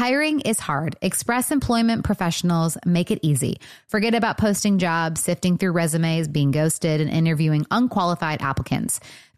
Hiring is hard. Express Employment professionals make it easy. Forget about posting jobs, sifting through resumes, being ghosted, and interviewing unqualified applicants.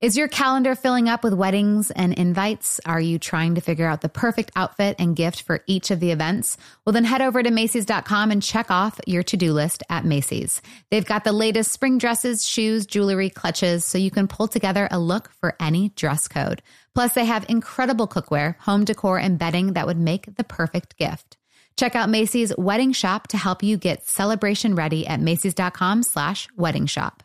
Is your calendar filling up with weddings and invites? Are you trying to figure out the perfect outfit and gift for each of the events? Well, then head over to Macy's.com and check off your to do list at Macy's. They've got the latest spring dresses, shoes, jewelry, clutches, so you can pull together a look for any dress code. Plus, they have incredible cookware, home decor, and bedding that would make the perfect gift. Check out Macy's Wedding Shop to help you get celebration ready at Macy's.com slash wedding shop.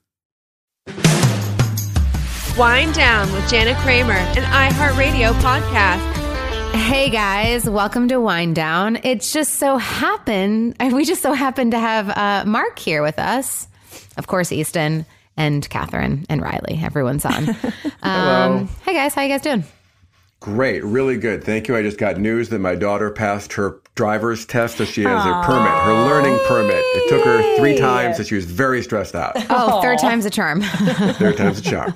Wind Down with Jana Kramer, an iHeartRadio podcast. Hey guys, welcome to Wind Down. It's just so happened, we just so happened to have uh, Mark here with us. Of course, Easton and Catherine and Riley. Everyone's on. Um, hey guys, how you guys doing? Great, really good. Thank you. I just got news that my daughter passed her driver's test, so she has her permit, her learning permit. It took her three times, and she was very stressed out. Oh, third time's a charm. Third time's a charm.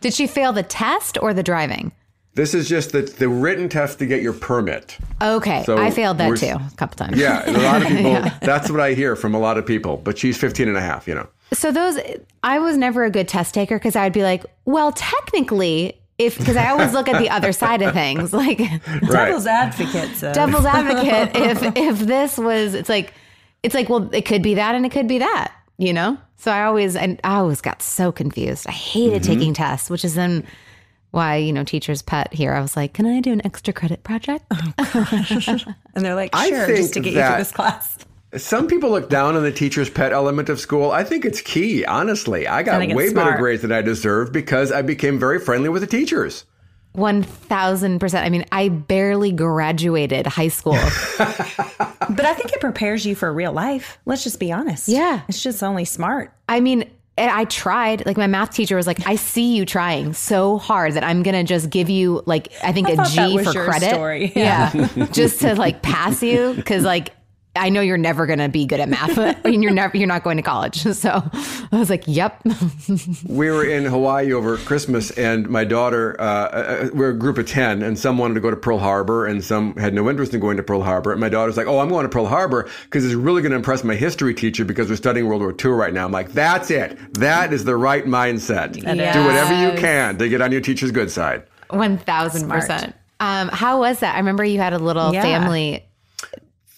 Did she fail the test or the driving? This is just the, the written test to get your permit. Okay, So I failed that too a couple times. Yeah, a lot of people, that's what I hear from a lot of people, but she's 15 and a half, you know. So those, I was never a good test taker because I'd be like, well, technically, if because I always look at the other side of things, like Right. Devil's advocate. So. devil's advocate. If if this was, it's like, it's like, well, it could be that and it could be that, you know. So I always, and I always got so confused. I hated Mm-hmm. taking tests, which is then why you know teachers pet here. I was like, can I do an extra credit project? and they're like, I sure, think just to get you that- through this class. Some people look down on the teacher's pet element of school. I think it's key, honestly. I got think it's way better grades than I deserved because I became very friendly with the teachers. One thousand percent. I mean, I barely graduated high school. But I think it prepares you for real life. Let's just be honest. Yeah. It's just only smart. I mean, I tried. Like my math teacher was like, "I see you trying so hard that I'm gonna just give you like I think I a thought that was for your credit, story. yeah, just to like pass you because like I know you're never gonna be good at math. I mean, you're never you're not going to college. So I was like, "Yep, We were in Hawaii over Christmas, and my daughter, uh, uh, we're a group of 10, and some wanted to go to Pearl Harbor, and some had no interest in going to Pearl Harbor. And my daughter's like, Oh, I'm going to Pearl Harbor because it's really going to impress my history teacher because we're studying World War II right now. I'm like, That's it. That is the right mindset. Do whatever you can to get on your teacher's good side. one thousand percent." Um, how was that? I remember you had a little Yeah. family.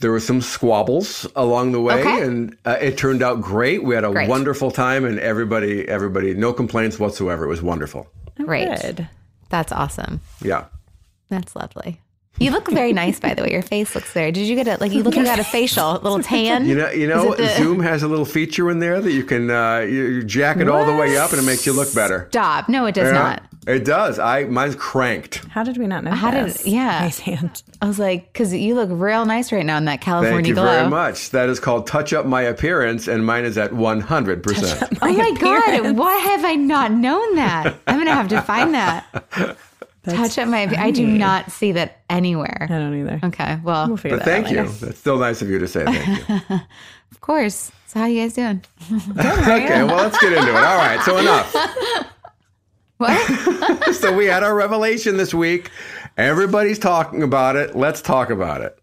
There were some squabbles along the way, Okay. and uh, it turned out great. We had a Great. wonderful time, and everybody, everybody, no complaints whatsoever. It was wonderful. Great, Good. that's awesome. Yeah. That's lovely. You look very nice, by the way. Your face looks very. Did you get a like? You look like you got a facial, a little tan. You know, you know, the- Zoom has a little feature in there that you can uh, you, you jack it all the way up, and it makes you look better. Stop. No, it does Yeah. not. It does. I mine's cranked. How did we not know How did- this? yeah. Nice hand. I was like, because you look real nice right now in that California glow. Thank you glow. very much. That is called touch up my appearance, and mine is at one hundred percent. Oh my god! Why have I not known that? I'm gonna have to find that. Touch up my. I do not see that anywhere. I don't either. Okay, well, We'll figure But that thank out you. later. That's still nice of you to say thank you. of course. So how you guys doing? okay, well, let's get into it. All right, so enough. What? so we had our revelation this week. Everybody's talking about it. Let's talk about it.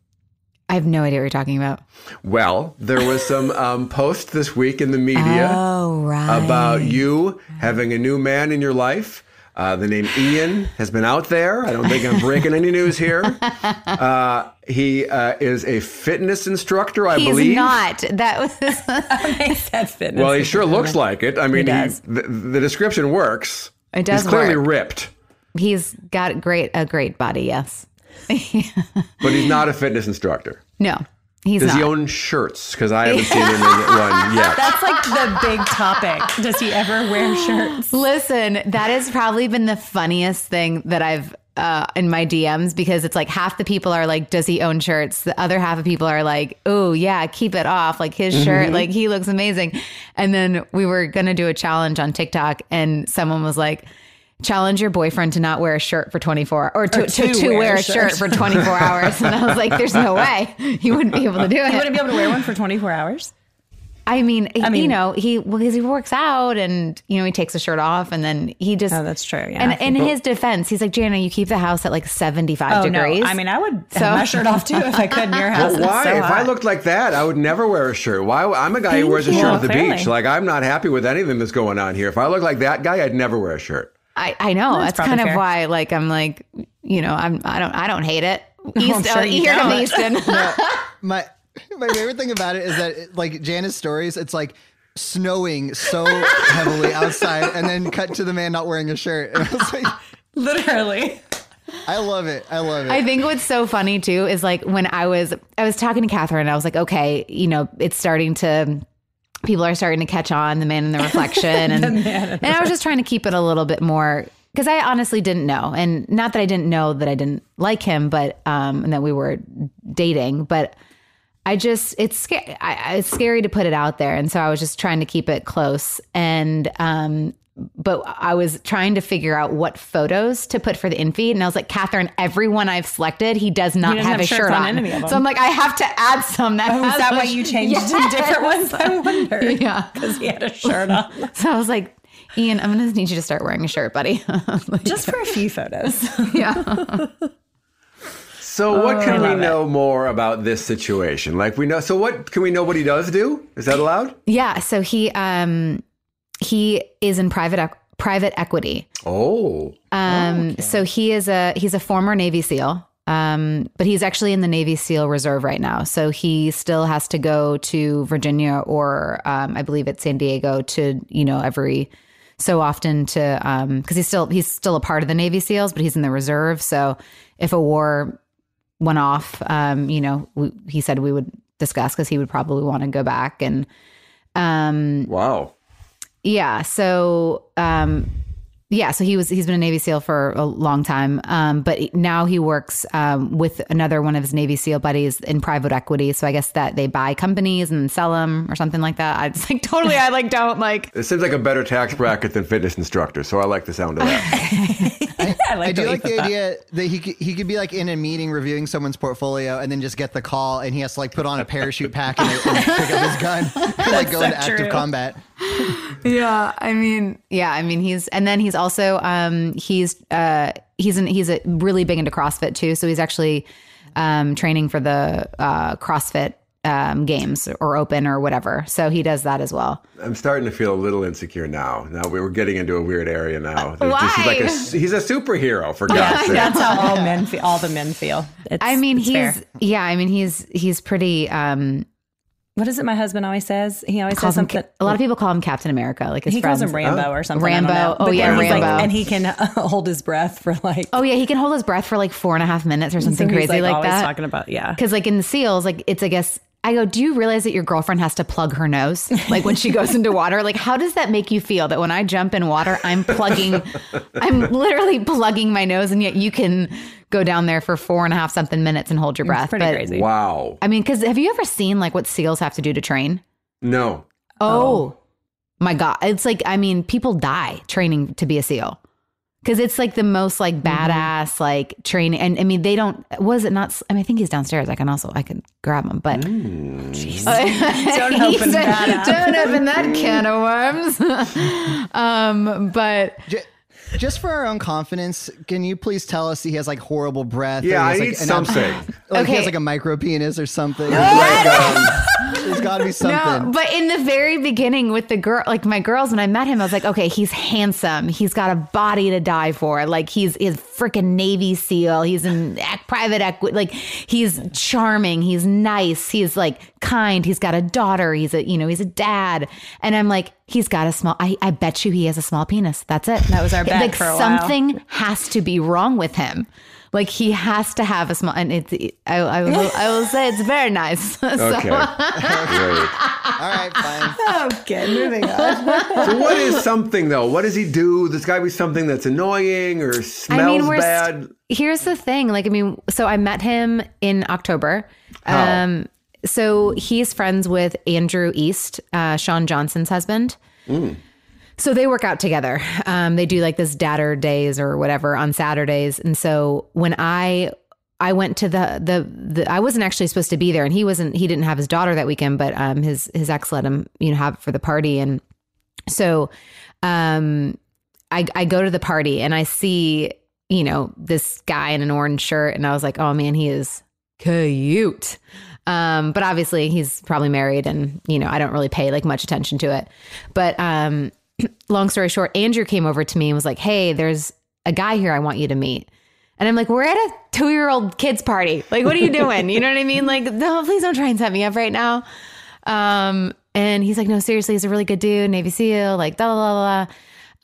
I have no idea what you're talking about. Well, there was some um, post this week in the media Oh right. about you having a new man in your life. Uh, the name Ian has been out there. I don't think I'm breaking any news here. Uh, he uh, is a fitness instructor, I He's believe. not. That was. Said fitness. Well, he sure looks like it. I mean, he does. the, the description works. It does He's clearly work. ripped, he's got great a great body. Yes. but he's not a fitness instructor. No, he's Does not. he own shirts? Because I haven't seen him in one yet. That's like the big topic. Does he ever wear shirts? Listen, that has probably been the funniest thing that I've uh, in my DMs because it's like half the people are like, "Does he own shirts?" The other half of people are like, "Oh yeah, keep it off." Like his shirt, like he looks amazing. And then we were gonna do a challenge on TikTok, and someone was like. Challenge your boyfriend to not wear a shirt for 24 or to, Or to, to to wear wear a a shirt shirt. for 24 hours. And I was like, there's no way he wouldn't be able to do it. He wouldn't be able to wear one for 24 hours. I mean, he- you know, he well, because he works out and you know he takes the shirt off and then he just. Oh, that's true, yeah. And in his defense, he's like, Jana, you keep the house at like seventy five Oh no! degrees. I mean, I would So- have my shirt off too if I could in your house. But It's why? so if I looked like that, I would never wear a shirt. Why? I'm a guy who Thank wears a you. shirt at the Clearly. beach. Like I'm not happy with anything that's going on here. If I look like that guy, I'd never wear a shirt. I, I know That's that's, kind probably of why. Like, I'm like, you know, I'm I don't I don't hate it. East, sure uh, you here don't. comes Easton. my my favorite thing about it is that like Jana's stories, it's like snowing so heavily outside, and then cut to the man not wearing a shirt. And I was like, literally. I love it. I love it. I think what's so funny too is like when I was I was talking to Catherine, I was like, okay, you know, it's starting to people are starting to catch on the man in the reflection, and and I was just trying to keep it a little bit more because I honestly didn't know, and not that I didn't know that I didn't like him, but um, and that we were dating, but. I just it's scary. It's scary to put it out there, and so I was just trying to keep it close. And um, but I was trying to figure out what photos to put for the in feed, and I was like, Catherine, everyone I've selected, he does not have, have a shirt on on. any of them. So I'm like, I have to add some. That Oh, is that why you changed to different ones? I wonder. Yeah. Because he had a shirt on. So I was like, Ian, I'm gonna need you to start wearing a shirt, buddy. Like, Just for a few photos. yeah. So what can we love it. know more about this situation? Like we know. So what can we know? What he does do? Is that allowed? Yeah. So he um he is in private ec- private equity. Oh, Um, so he is a he's a former Navy SEAL. Um, but he's actually in the Navy SEAL Reserve right now. So he still has to go to Virginia or um, I believe it's San Diego to, you know, every so often to um because he's still he's still a part of the Navy SEALs, but he's in the reserve. So if a war went off, um, you know, we, he said we would discuss because he would probably want to go back and um wow. yeah. So, um, yeah. So he was he's been a Navy SEAL for a long time, um, but now he works um, with another one of his Navy SEAL buddies in private equity. So I guess that they buy companies and sell them or something like that. I just like totally. I like don't like. It seems like a better tax bracket than fitness instructor. So I like the sound of that. I like I do like the that. idea that he could, he could be like in a meeting reviewing someone's portfolio and then just get the call and he has to like put on a parachute pack and, and pick up his gun and like go so into active combat. Yeah, I mean, yeah, I mean, he's and then he's also um he's uh he's in, he's a really big into CrossFit too. So he's actually um training for the uh CrossFit um games or open or whatever. So he does that as well. I'm starting to feel a little insecure now. Now we're getting into a weird area now. There's just- he's like a, Why? he's a superhero for God's sake. that's how all men feel. All the men feel. It's, I mean, it's he's fair. yeah. I mean, he's he's pretty. um What is it? My husband always says. He always calls says him, something. a lot of people call him Captain America. Like his he friends. calls him Rambo or something. Rambo. Oh, yeah, then he's like- Rambo. and he can uh, hold his breath for like. Oh yeah, he can hold his breath for like four and a half minutes or something so he's, crazy like, always that. Talking about yeah. Because like in the seals, like it's I guess I go. Do you realize that your girlfriend has to plug her nose like when she goes into water? Like how does that make you feel? That when I jump in water, I'm plugging, I'm literally plugging my nose, and yet you can go down there for four and a half something minutes and hold your breath. pretty But, crazy. Wow. I mean, because have you ever seen like what seals have to do to train? No. Oh, my god, it's like I mean, people die training to be a seal because it's like the most like badass like training. And I mean, they don't. Was it not? I mean, I think he's downstairs. I can also I can grab him, but Don't open that up. Don't open that can of worms. um, but J- just for our own confidence, can you please tell us he has like horrible breath? or Yeah, he has, I like, need an- something. Like he has like a micro penis or something. Like, um, There's got to be something. No, but in the very beginning with the girl, like my girls, when I met him, I was like, okay, he's handsome. He's got a body to die for. Like he's he's freaking Navy SEAL. He's in ac- private equity. Like he's charming. He's nice. He's like kind. He's got a daughter. He's a you know he's a dad. And I'm like, he's got a small. I, I bet you he has a small penis. That's it. That was our bet Like for a while. something has to be wrong with him. Like he has to have a small. And it's I I will, I will say it's very nice. So- okay. Great. All right, fine. Okay, moving on. So what is something though? What does he do? There's got to be something that's annoying or smells we're bad. st- here's the thing. Like, I mean, so I met him in October. How? Um, so he's friends with Andrew East, uh, Shawn Johnson's husband. So they work out together. Um, they do like this datter days or whatever on Saturdays. And so when I I went to the, the the I wasn't actually supposed to be there, and he wasn't. He didn't have his daughter that weekend, but um, his his ex let him you know have it for the party, and so um, I I go to the party and I see you know this guy in an orange shirt, and I was like, oh man, he is cute. Um, but obviously he's probably married, and you know I don't really pay like much attention to it. But um, long story short, Andrew came over to me and was like, hey, there's a guy here I want you to meet. And I'm like, we're at a two year old kids party. Like, what are you doing? You know what I mean? Like, no, please don't try and set me up right now. Um, and he's like, no, seriously, he's a really good dude, Navy SEAL, like, blah, blah, blah.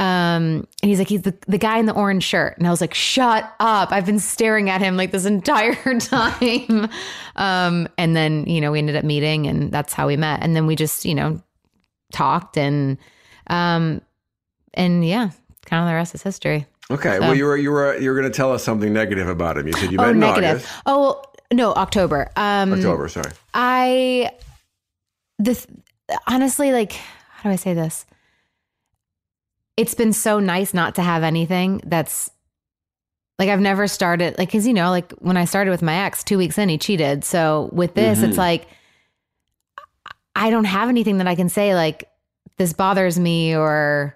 Um, and he's like, he's the, the guy in the orange shirt. And I was like, shut up. I've been staring at him like this entire time. um, and then, you know, we ended up meeting and that's how we met. And then we just, you know, talked and, um, and yeah, kind of the rest is history. Okay. Well, you were you were you were going to tell us something negative about him. You said you met Oh, in negative. August, Oh, no, October. Um, October. Sorry. I this honestly like how do I say this? It's been so nice not to have anything that's like I've never started like cuz you know like when I started with my ex 2 weeks in he cheated. So with this Mm-hmm. it's like I don't have anything that I can say like this bothers me or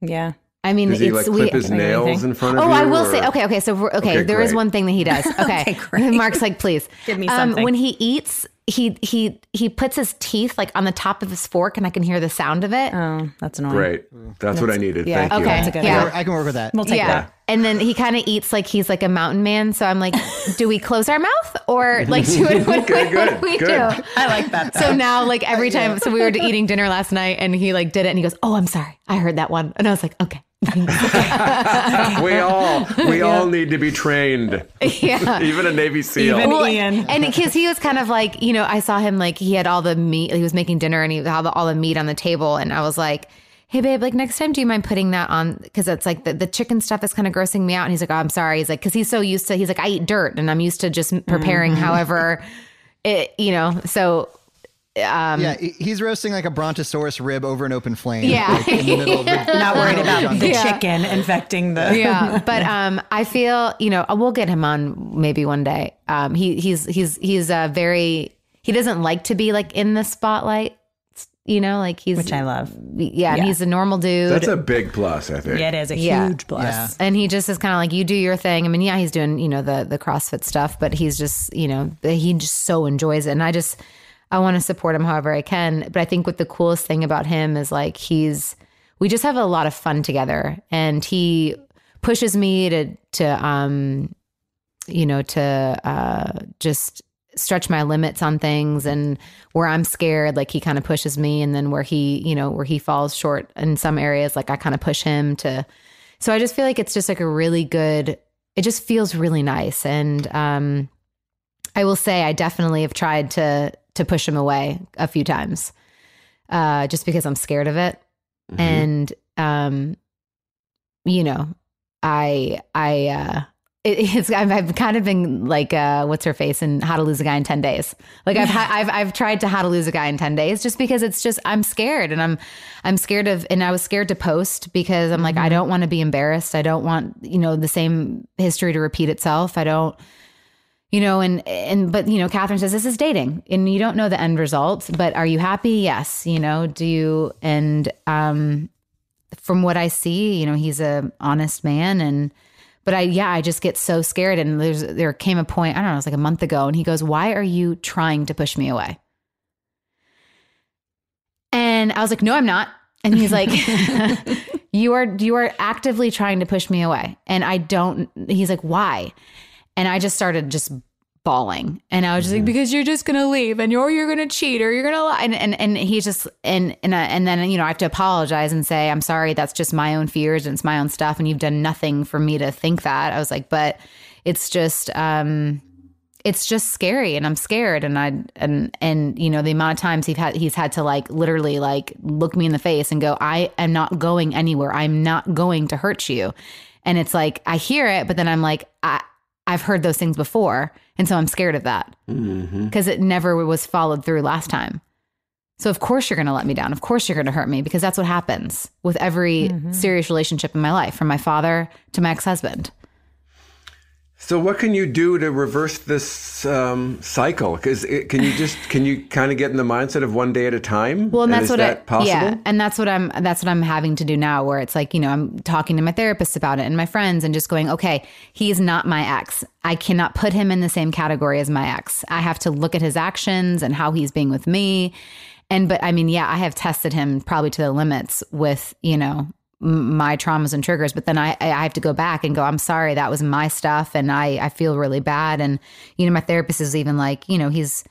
Yeah. I mean Does he it's like we clip his Anything? nails in front of Oh, you? I will or- say, okay, okay. So, okay, Okay, there is great. one thing that he does. Okay. Okay, great. Mark's like, please. Give me Um, something. when he eats, he, he, he puts his teeth like on the top of his fork and I can hear the sound of it. Oh, that's annoying. Great. That's what I needed. yeah, Thank you. okay. That's a good yeah. I can work with that. We'll take yeah. that. And then he kind of eats like he's like a mountain man. So I'm like, do we close our mouth or like do what, what, Okay, what good, do we good. do? I like that. Though. So now, like every time, so we were eating dinner last night, and he like did it, and he goes, "Oh, I'm sorry, I heard that one," and I was like, "Okay, we all we all need to be trained. yeah." Even a Navy SEAL. Even- Well, Ian. and because he was kind of like, you know, I saw him like he had all the meat. He was making dinner and he had all the meat on the table, and I was like, "Hey, babe, like next time, do you mind putting that on? Because it's like the, the chicken stuff is kind of grossing me out." And he's like, "Oh, I'm sorry." He's like, because he's so used to. He's like, I eat dirt, and I'm used to just preparing mm. however, it, you know. So yeah, he's roasting like a brontosaurus rib over an open flame. Yeah. like, in the middle of the, not worried about the Yeah. chicken infecting the. yeah but um i feel you know we'll get him on maybe one day um he he's he's he's uh very he doesn't like to be like in the spotlight you know like he's Which I love. yeah, and Yeah. he's a normal dude That's a big plus, I think. Yeah, it is a Yeah. huge plus. Yeah. and he just is kind of like you do your thing i mean yeah he's doing you know the the crossfit stuff but he's just you know he just so enjoys it and i just i want to support him however i can but i think what the coolest thing about him is like he's we just have a lot of fun together and he pushes me to to um you know to uh just stretch my limits on things and where I'm scared like he kind of pushes me and then where he you know where he falls short in some areas like I kind of push him to so I just feel like it's just like a really good it just feels really nice and um I will say I definitely have tried to to push him away a few times uh just because I'm scared of it. And um you know I I uh it, it's I've, I've kind of been like uh, what's her face and how to lose a guy in 10 days. Like I've, I've I've tried to how to lose a guy in 10 days just because it's just I'm scared and I'm I'm scared of and I was scared to post because I'm like I don't want to be embarrassed. I don't want you know the same history to repeat itself. I don't you know and and but you know Catherine says this is dating and you don't know the end result but are you happy yes you know do you and um from what I see you know he's a honest man and but I, yeah, I just get so scared. And there's, there came a point, I don't know, it was like a month ago. And he goes, Why are you trying to push me away? And I was like, No, I'm not. And he's like, You are, you are actively trying to push me away. And I don't, he's like, Why? And I just started just bawling. And I was just like, because you're just gonna leave and or you're gonna cheat or you're gonna lie. And and, and he's just and and I, and then you know I have to apologize and say I'm sorry. That's just my own fears and it's my own stuff. And you've done nothing for me to think that. I was like, but it's just um it's just scary and I'm scared and I and and you know the amount of times he's had he's had to like literally like look me in the face and go I am not going anywhere I'm not going to hurt you and it's like I hear it but then I'm like I I've heard those things before and so I'm scared of that. Mm-hmm. Because it never was followed through last time. So of course you're going to let me down. Of course you're going to hurt me because that's what happens with every mm-hmm. serious relationship in my life from my father to my ex-husband So what can you do to reverse this um, cycle? Because can you just can you kind of get in the mindset of one day at a time? Well, and that's is what that I possible? yeah, and that's what I'm that's what I'm having to do now. Where it's like you know I'm talking to my therapist about it and my friends and just going, okay, he is not my ex. I cannot put him in the same category as my ex. I have to look at his actions and how he's being with me. And but I mean, yeah, I have tested him probably to the limits with you know my traumas and triggers. But then I I have to go back and go, I'm sorry, that was my stuff, and I I feel really bad. And you know, my therapist is even like, you know, he's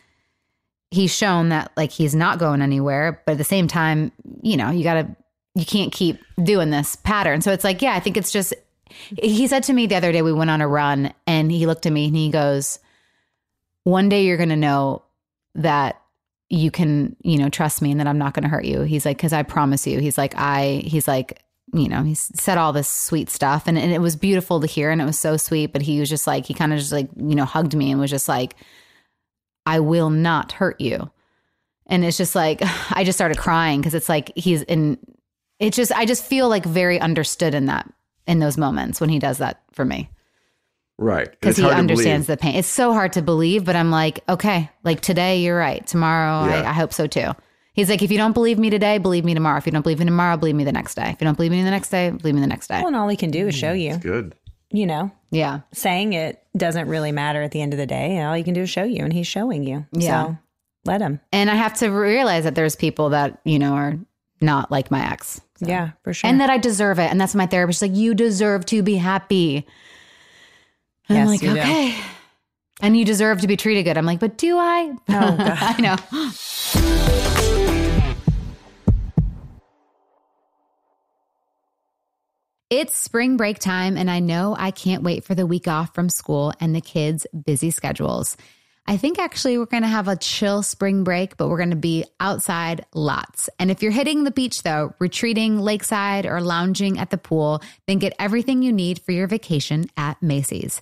he's shown that like he's not going anywhere but at the same time you know you gotta you can't keep doing this pattern so it's like yeah i think it's just he said to me the other day we went on a run and he looked at me and he goes one day you're gonna know that you can you know trust me and that i'm not gonna hurt you he's like because i promise you he's like i he's like you know he said all this sweet stuff and, and it was beautiful to hear and it was so sweet but he was just like he kind of just like you know hugged me and was just like I will not hurt you. And it's just like, I just started crying because it's like he's in, it's just, I just feel like very understood in that, in those moments when he does that for me. right? Because he understands the pain. It's so hard to believe, but I'm like, okay, like today you're right. Tomorrow, Yeah. I, I hope so too. He's like, if you don't believe me today, believe me tomorrow. If you don't believe me tomorrow, believe me the next day. If you don't believe me the next day, believe me the next day. Well, and all he can do is show mm, you. Good. You know, Yeah. saying it doesn't really matter at the end of the day. All he can do is show you, and he's showing you. Yeah. So let him. And I have to realize that there's people that, you know, are not like my ex. Yeah, for sure. and that I deserve it. And that's my therapist. She's like, you deserve to be happy. And I'm Yes, like, you do. okay. And you deserve to be treated good. I'm like, but do I? Oh, God. I know. It's spring break time, and I know I can't wait for the week off from school and the kids' busy schedules. I think actually we're going to have a chill spring break, but we're going to be outside lots. And if you're hitting the beach though, retreating lakeside or lounging at the pool, then get everything you need for your vacation at Macy's.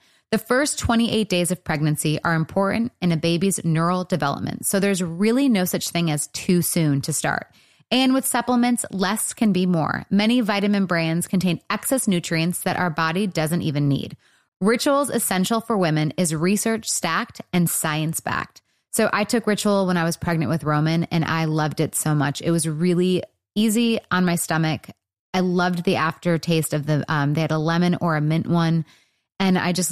The first 28 days of pregnancy are important in a baby's neural development, so there's really no such thing as too soon to start. And with supplements, less can be more. Many vitamin brands contain excess nutrients that our body doesn't even need. Rituals Essential for Women is research stacked and science backed. So I took Ritual when I was pregnant with Roman and I loved it so much. It was really easy on my stomach. I loved the aftertaste of the, um, they had a lemon or a mint one. And I just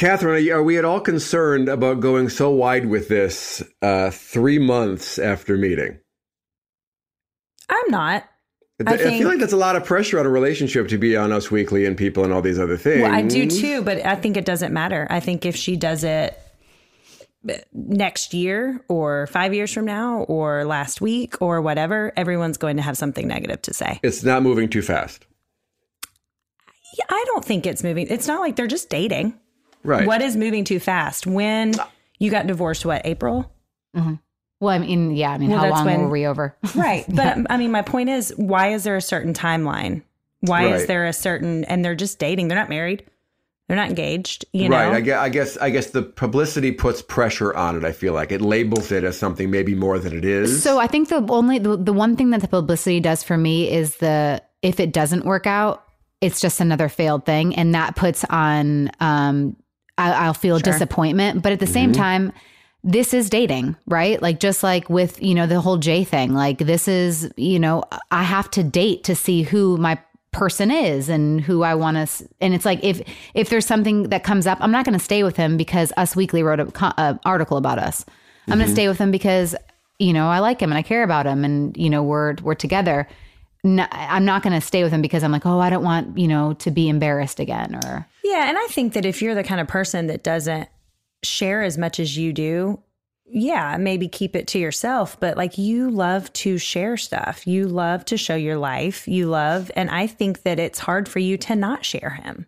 Catherine, are, you- are we at all concerned about going so wide with this uh, three months after meeting? I'm not. I, I feel like that's a lot of pressure on a relationship to be on Us Weekly and People and all these other things. Well, I do too, but I think it doesn't matter. I think if she does it next year or five years from now or last week or whatever, everyone's going to have something negative to say. It's not moving too fast. I don't think it's moving. It's not like they're just dating. Right. What is moving too fast? When you got divorced, what, April? Well, I mean, yeah, I mean, Well, how that's long when- were we over? Right. But I mean, my point is, why is there a certain timeline? Why is there a certain, and they're just dating. They're not married. They're not engaged. You know? right. I guess, I guess I guess the publicity puts pressure on it. I feel like it labels it as something maybe more than it is. So I think the only the, the one thing that the publicity does for me is the if it doesn't work out, it's just another failed thing, and that puts on um I, I'll feel disappointment. But at the same mm-hmm. time, this is dating, right? Like just like with you know the whole J thing, like this is you know I have to date to see who my person is and who I want to and it's like if if there's something that comes up I'm not going to stay with him because Us Weekly wrote a, co- a article about us. I'm going to mm-hmm. stay with him because you know I like him and I care about him and you know we're we're together. No, I'm not going to stay with him because I'm like, oh, I don't want you know to be embarrassed again or Yeah, and I think that if you're the kind of person that doesn't share as much as you do, yeah, maybe keep it to yourself, but like you love to share stuff. You love to show your life. You love and I think that it's hard for you to not share him.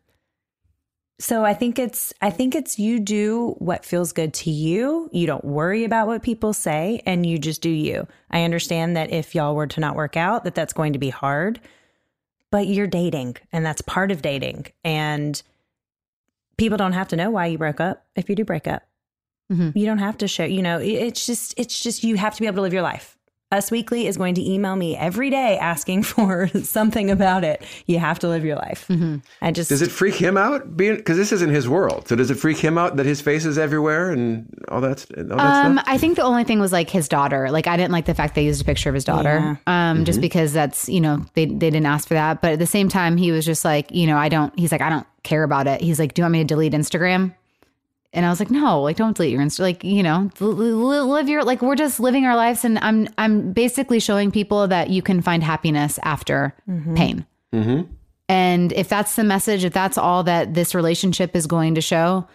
So I think it's I think it's you do what feels good to you. You don't worry about what people say and you just do you. I understand that if y'all were to not work out that that's going to be hard, but you're dating and that's part of dating and people don't have to know why you broke up if you do break up. Mhm. You don't have to show, you know, it's just, it's just, you have to be able to live your life. Us Weekly is going to email me every day asking for something about it. You have to live your life. I just, does it freak him out being because this isn't his world? So does it freak him out that his face is everywhere and all that? All that Um, stuff? I think the only thing was like his daughter. Like I didn't like the fact they used a picture of his daughter. Um, just because that's you know they they didn't ask for that. But at the same time, he was just like you know I don't. He's like I don't care about it. He's like, do you want me to delete Instagram? And I was like, no, like don't delete your Insta, like you know, l- l- live your like we're just living our lives, and I'm I'm basically showing people that you can find happiness after pain. And if that's the message, if that's all that this relationship is going to show,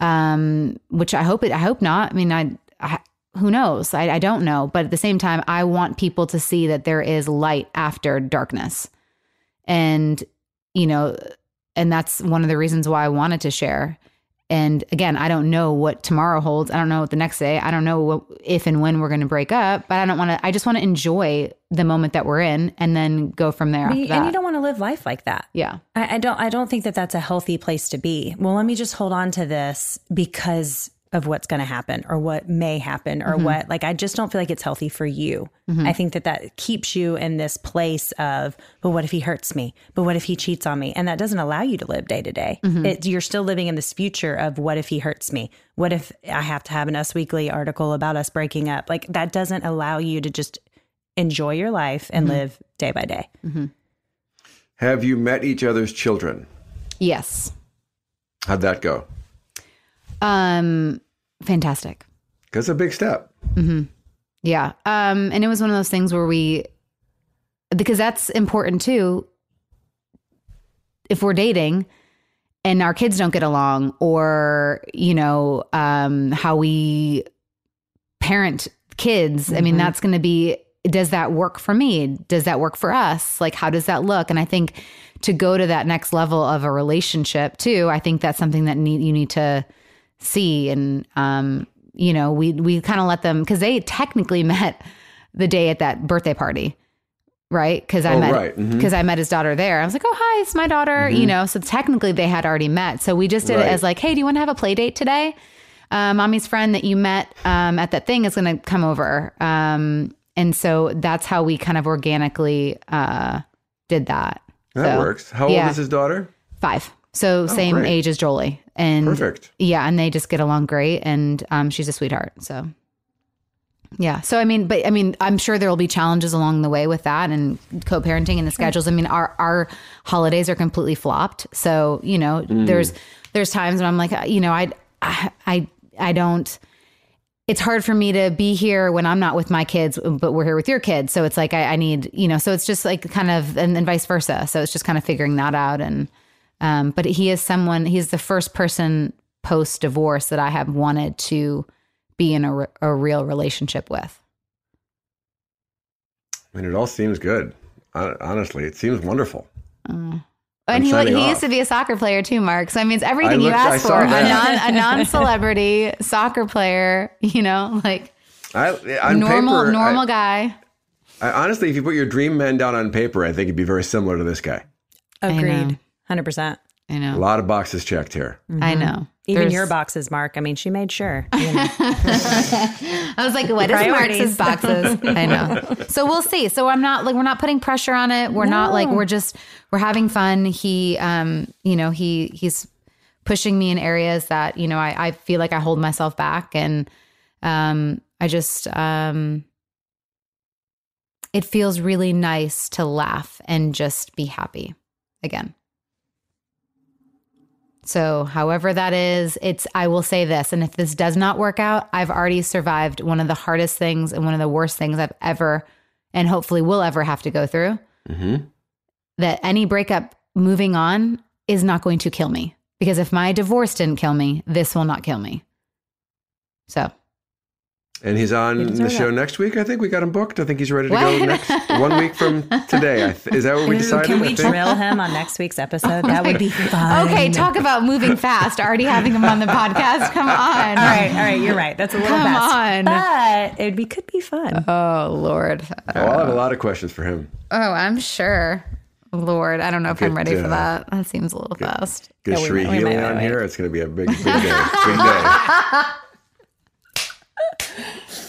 um, which I hope it, I hope not. I mean, I, I who knows? I, I don't know, but at the same time, I want people to see that there is light after darkness, and you know, and that's one of the reasons why I wanted to share. And again, I don't know what tomorrow holds. I don't know what the next day. I don't know what, if and when we're going to break up. But I don't want to. I just want to enjoy the moment that we're in, and then go from there. But After you- that. and you don't want to live life like that. yeah. I, I don't. I don't think that that's a healthy place to be. Well, let me just hold on to this because of what's going to happen or what may happen or mm-hmm. what. Like, I just don't feel like it's healthy for you. Mm-hmm. I think that that keeps you in this place of, but what if he hurts me? But what if he cheats on me? And that doesn't allow you to live day to day. Mm-hmm. You're still living in this future of what if he hurts me? What if I have to have an Us Weekly article about us breaking up? Like that doesn't allow you to just enjoy your life and live day by day. Have you met each other's children? Yes. How'd that go? Um. Fantastic. That's a big step. Yeah. Um, and it was one of those things where we, because that's important too. If we're dating and our kids don't get along, or, you know, um, how we parent kids, I mean, that's going to be, does that work for me? Does that work for us? Like, how does that look? And I think to go to that next level of a relationship too, I think that's something that need, you need to see and um you know we we kind of let them because they technically met the day at that birthday party right because i Oh, met right. Mhm. because i met his daughter there i was like oh hi it's my daughter you know so technically they had already met so we just did it as like hey do you want to have a play date today uh, mommy's friend that you met um, at that thing is going to come over um, and so that's how we kind of organically uh, did that That So, works. How yeah. old is his daughter? five so same great. age as jolie and Perfect. yeah, and they just get along great, and um, she's a sweetheart. So, yeah. So I mean, but I mean, I'm sure there will be challenges along the way with that and co-parenting and the schedules. I mean, our our holidays are completely flopped. So you know, there's there's times when I'm like, you know, I I I, I don't. It's hard for me to be here when I'm not with my kids, but we're here with your kids. So it's like I, I need, you know, so it's just like kind of, and then vice versa. So it's just kind of figuring that out and. Um, but he is someone, he's the first person post divorce that I have wanted to be in a, re- a real relationship with. I mean, it all seems good. Honestly, it seems wonderful. And I'm he, he used to be a soccer player too, Mark. So I mean, it's everything I you looked- asked saw for. A non a non celebrity soccer player, you know, like I, on normal paper, normal I, guy. I, honestly, if you put your dream man down on paper, I think it'd be very similar to this guy. know. Agreed. Hundred percent. I know. A lot of boxes checked here. I know. Even There's- your boxes, Mark. I mean, she made sure. you know. I was like, what is Priorities. Mark's boxes? I know. So we'll see. So I'm not like we're not putting pressure on it. We're not like we're just we're having fun. He um, you know, he he's pushing me in areas that, you know, I, I feel like I hold myself back and um I just um it feels really nice to laugh and just be happy again. So, however that is, it's, I will say this. And if this does not work out, I've already survived one of the hardest things and one of the worst things I've ever, and hopefully will ever have to go through. Mm-hmm. That any breakup moving on is not going to kill me. Because if my divorce didn't kill me, this will not kill me. So, And he's on the show it. next week. I think we got him booked. I think he's ready to What? go next one week from today. I th- is that what we Ooh, decided? can I we think? drill him on next week's episode? That would be fun. okay, talk about moving fast. Already having him on the podcast. Come on. All right, all right, you're right. That's a little Come fast, on. but it be could be fun. Oh, Lord. Oh, I'll have a lot of questions for him. Oh, I'm sure. Lord, I don't know if I'm Get, ready for uh, that. That seems a little fast. Get Yeah, we Sheree Healy on wait. here. It's going to be a big, big day. Big day.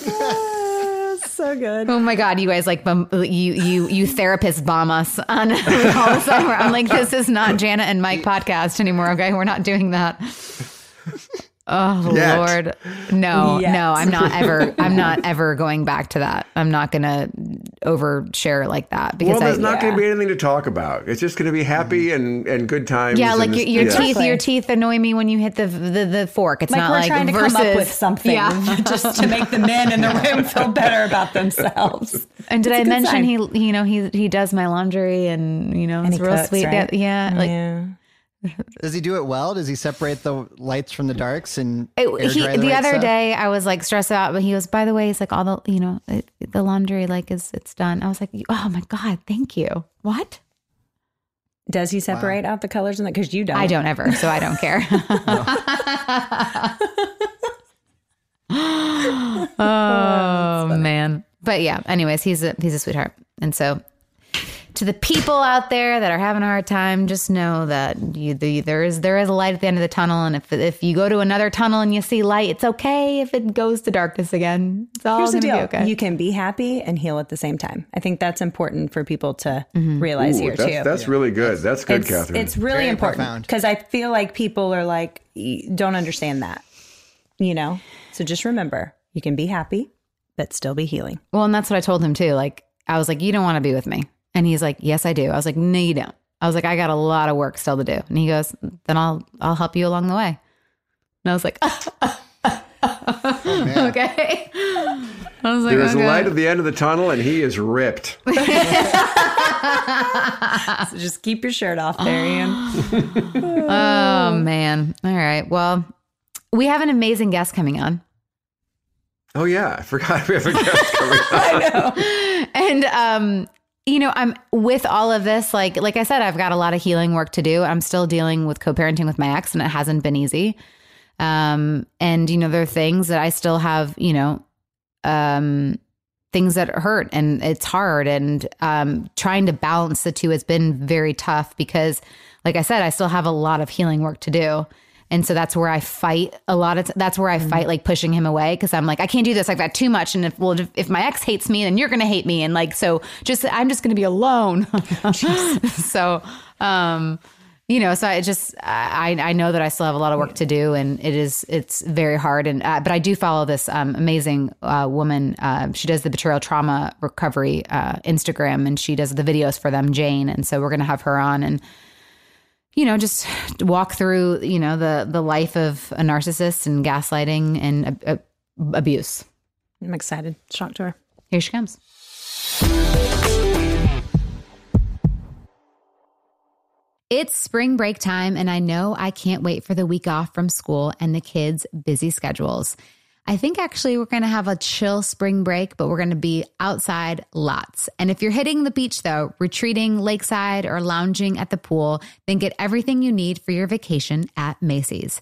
so good. Oh my God, you guys like bum, you you you therapists bomb us on all the summer. I'm like, this is not Jana and Mike podcast anymore. Okay, we're not doing that. Oh Yet. Lord, no, Yet. no, I'm not ever. I'm not ever going back to that. I'm not gonna overshare like that because Well, there's I, not going to be anything to talk about. It's just going to be happy mm-hmm. and, and good times. yeah, like your, your yeah. teeth, your teeth annoy me when you hit the the, the fork. It's Like not we're like trying to come up with something Yeah. just to make the men in the room feel better about themselves. And did It's a I good mention sign. he, you know, he he does my laundry and you know And it's he real cooks, sweet. right? Yeah, like yeah. Does he do it well? Does he separate the lights from the darks and It, air he, dry the right other stuff? day, I was like stressed out, but he was, by the way, he's like, all the, you know, it, the laundry, like, is it's done. I was like, oh my God, thank you. What? Does he separate out the colors in that? Because you don't. I don't ever, so I don't care. oh man. But yeah, anyways, he's a he's a sweetheart. And so to the people out there that are having a hard time, just know that you, the, there is there is a light at the end of the tunnel, and if if you go to another tunnel and you see light, it's okay if it goes to darkness again. It's all Here's the gonna deal: be okay. you can be happy and heal at the same time. I think that's important for people to mm-hmm. realize Ooh, here that's, too. that's really good. That's good, it's, Catherine. it's really Very important because I feel like people are like don't understand that, you know. So just remember, you can be happy but still be healing. Well, and that's what I told him too. Like, I was like, you don't want to be with me. And he's like, yes, I do. I was like, no, you don't. I was like, I got a lot of work still to do. And he goes, then I'll, I'll help you along the way. And I was like, okay. I was like, There's a okay. light at the end of the tunnel, and he is ripped. So just keep your shirt off there, Ian. Oh man. All right. Well, we have an amazing guest coming on. Oh yeah, I forgot we have a guest coming. up. and um you know i'm with all of this like like i said i've got a lot of healing work to do. I'm still dealing with co-parenting with my ex and it hasn't been easy. Um and you know there are things that i still have you know um things that hurt and it's hard and um trying to balance the two has been very tough because like i said i still have a lot of healing work to do and so that's where I fight a lot of. T- that's where I fight like pushing him away because I'm like I can't do this. I've got too much, and if well if, if my ex hates me, then you're gonna hate me, and like so just I'm just gonna be alone. so, um, you know, so I just I I know that I still have a lot of work to do, and it is it's very hard. And uh, but I do follow this um, amazing uh, woman. Uh, she does the betrayal trauma recovery uh, Instagram, and she does the videos for them, Jane. And so we're gonna have her on and you know just walk through you know the the life of a narcissist and gaslighting and uh, abuse I'm excited. Shock to her. here she comes It's spring break time, and I know I can't wait for the week off from school and the kids' busy schedules. I think actually we're going to have a chill spring break, but we're going to be outside lots. And if you're hitting the beach though, retreating lakeside or lounging at the pool, then get everything you need for your vacation at Macy's.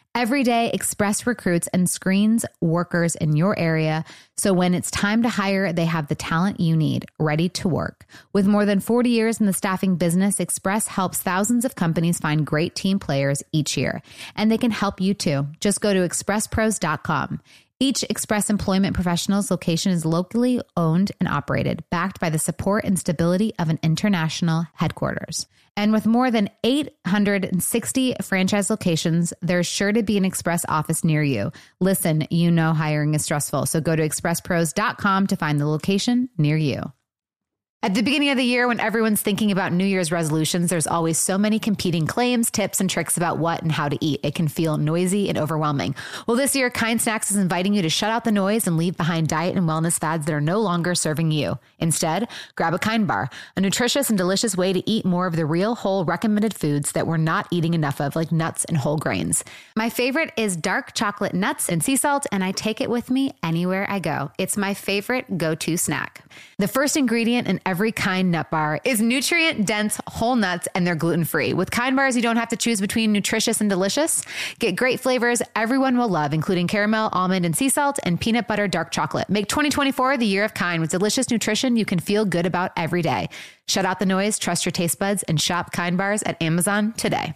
Every day, Express recruits and screens workers in your area. So when it's time to hire, they have the talent you need ready to work. With more than 40 years in the staffing business, Express helps thousands of companies find great team players each year. And they can help you too. Just go to expresspros.com. Each Express Employment Professionals location is locally owned and operated, backed by the support and stability of an international headquarters. And with more than 860 franchise locations, there's sure to be an Express office near you. Listen, you know hiring is stressful, so go to expresspros.com to find the location near you. At the beginning of the year, when everyone's thinking about New Year's resolutions, there's always so many competing claims, tips, and tricks about what and how to eat. It can feel noisy and overwhelming. Well, this year, Kind Snacks is inviting you to shut out the noise and leave behind diet and wellness fads that are no longer serving you. Instead, grab a Kind Bar, a nutritious and delicious way to eat more of the real, whole, recommended foods that we're not eating enough of, like nuts and whole grains. My favorite is dark chocolate nuts and sea salt, and I take it with me anywhere I go. It's my favorite go to snack. The first ingredient in every kind nut bar is nutrient dense whole nuts and they're gluten free. With kind bars, you don't have to choose between nutritious and delicious. Get great flavors everyone will love, including caramel, almond, and sea salt, and peanut butter dark chocolate. Make 2024 the year of kind with delicious nutrition you can feel good about every day. Shut out the noise, trust your taste buds, and shop kind bars at Amazon today.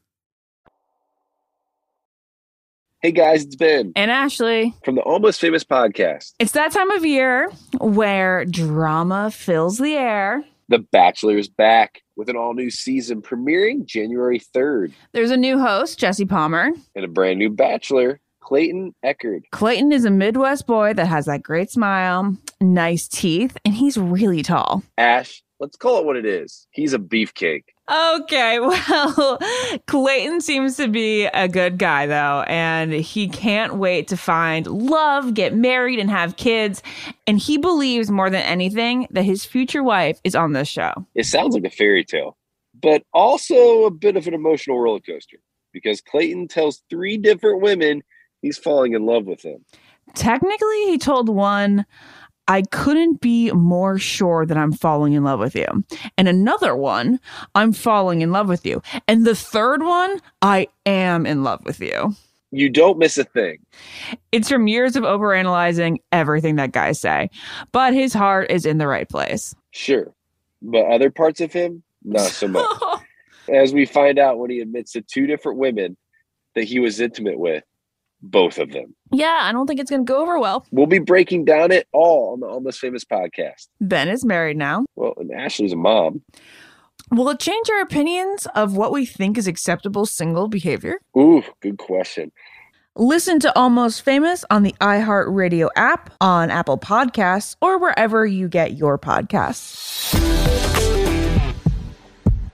Hey guys, it's Ben and Ashley from the Almost Famous podcast. It's that time of year where drama fills the air. The Bachelor is back with an all new season premiering January 3rd. There's a new host, Jesse Palmer, and a brand new Bachelor, Clayton Echard. Clayton is a Midwest boy that has that great smile, nice teeth, and he's really tall. Ash, let's call it what it is. He's a beefcake. Okay, well, Clayton seems to be a good guy, though, and he can't wait to find love, get married, and have kids. And he believes more than anything that his future wife is on this show. It sounds like a fairy tale, but also a bit of an emotional roller coaster because Clayton tells three different women he's falling in love with them. Technically, he told one, I couldn't be more sure that I'm falling in love with you. And another one, I'm falling in love with you. And the third one, I am in love with you. You don't miss a thing. It's from years of overanalyzing everything that guys say, but his heart is in the right place. Sure. But other parts of him, not so much. As we find out when he admits to two different women that he was intimate with, both of them. Yeah, I don't think it's going to go over well. We'll be breaking down it all on the Almost Famous podcast. Ben is married now. Well, and Ashley's a mom. Will it change our opinions of what we think is acceptable single behavior? Ooh, good question. Listen to Almost Famous on the iHeartRadio app, on Apple Podcasts, or wherever you get your podcasts.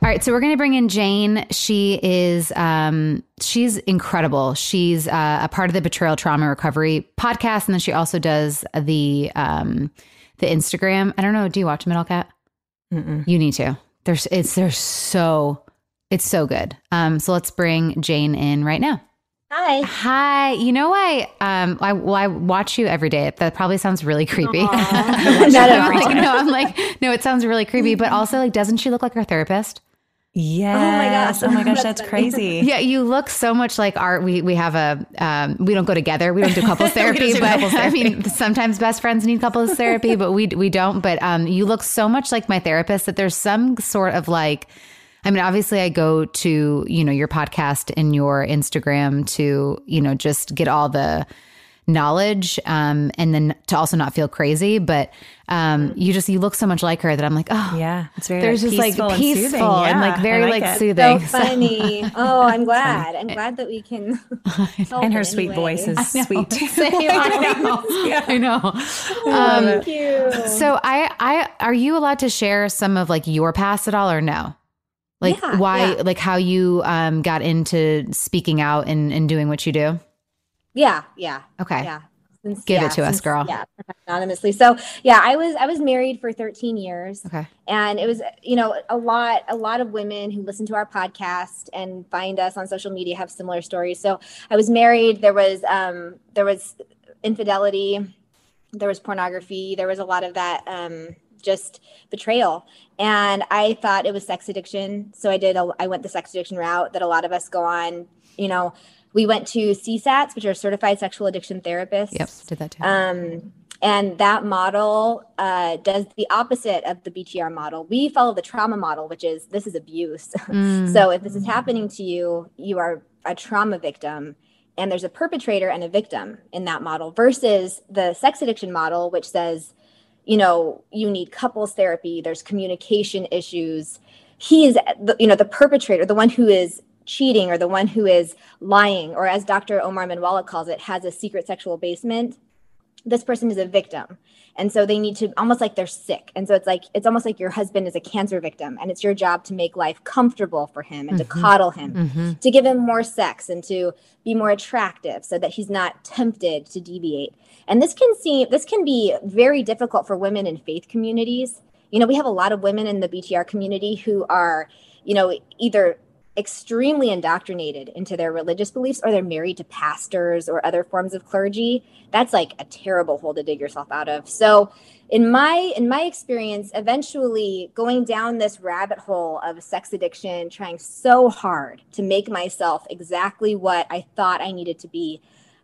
All right, so we're going to bring in Jane. She is um, she's incredible. She's uh, a part of the Betrayal Trauma Recovery podcast, and then she also does the um, the Instagram. I don't know. Do you watch Middle Cat? Mm-mm. You need to. There's it's there's so it's so good. Um, so let's bring Jane in right now. Hi. Hi. You know I um I well I watch you every day. That probably sounds really creepy. Not every like, no, I'm like no, it sounds really creepy. But also like, doesn't she look like her therapist? Yes. Oh my gosh. Oh my gosh, that's, that's crazy. Yeah, you look so much like art. We we have a um, we don't go together. We don't do couples therapy, but couples therapy. I mean sometimes best friends need couples therapy, but we we don't. But um, you look so much like my therapist that there's some sort of like. I mean, obviously, I go to you know your podcast and your Instagram to you know just get all the knowledge um, and then to also not feel crazy but um, you just you look so much like her that i'm like oh yeah it's very there's like, just peaceful like peaceful and, and, yeah, like very like, like soothing so funny. Oh i'm glad. I'm glad that we can and her sweet voice is sweet. I know, yeah. I know. Um, thank you. so i i are you allowed to share some of like your past at all or no? Like yeah, why yeah. like how you um got into speaking out and and doing what you do yeah yeah okay yeah since, Give yeah, it to us, girl. Yeah, anonymously. So yeah, I was I was married for 13 years. Okay. And it was, you know, a lot, a lot of women who listen to our podcast and find us on social media have similar stories. So I was married. There was um there was infidelity, there was pornography, there was a lot of that um just betrayal and i thought it was sex addiction so i did a, i went the sex addiction route that a lot of us go on you know we went to CSATs, which are certified sexual addiction therapists. Yep, did that too. Um, and that model uh, does the opposite of the BTR model. We follow the trauma model, which is this is abuse. Mm. so if this is happening to you, you are a trauma victim. And there's a perpetrator and a victim in that model versus the sex addiction model, which says, you know, you need couples therapy, there's communication issues. He is, the, you know, the perpetrator, the one who is cheating or the one who is lying, or as Dr. Omar Minwalla calls it, has a secret sexual basement, this person is a victim and so they need to almost like they're sick and so it's like it's almost like your husband is a cancer victim and it's your job to make life comfortable for him and Mm-hmm. to coddle him to give him more sex and to be more attractive so that he's not tempted to deviate and this can seem this can be very difficult for women in faith communities you know we have a lot of women in the btr community who are you know either extremely indoctrinated into their religious beliefs or they're married to pastors or other forms of clergy that's like a terrible hole to dig yourself out of. So in my in my experience eventually going down this rabbit hole of sex addiction trying so hard to make myself exactly what i thought i needed to be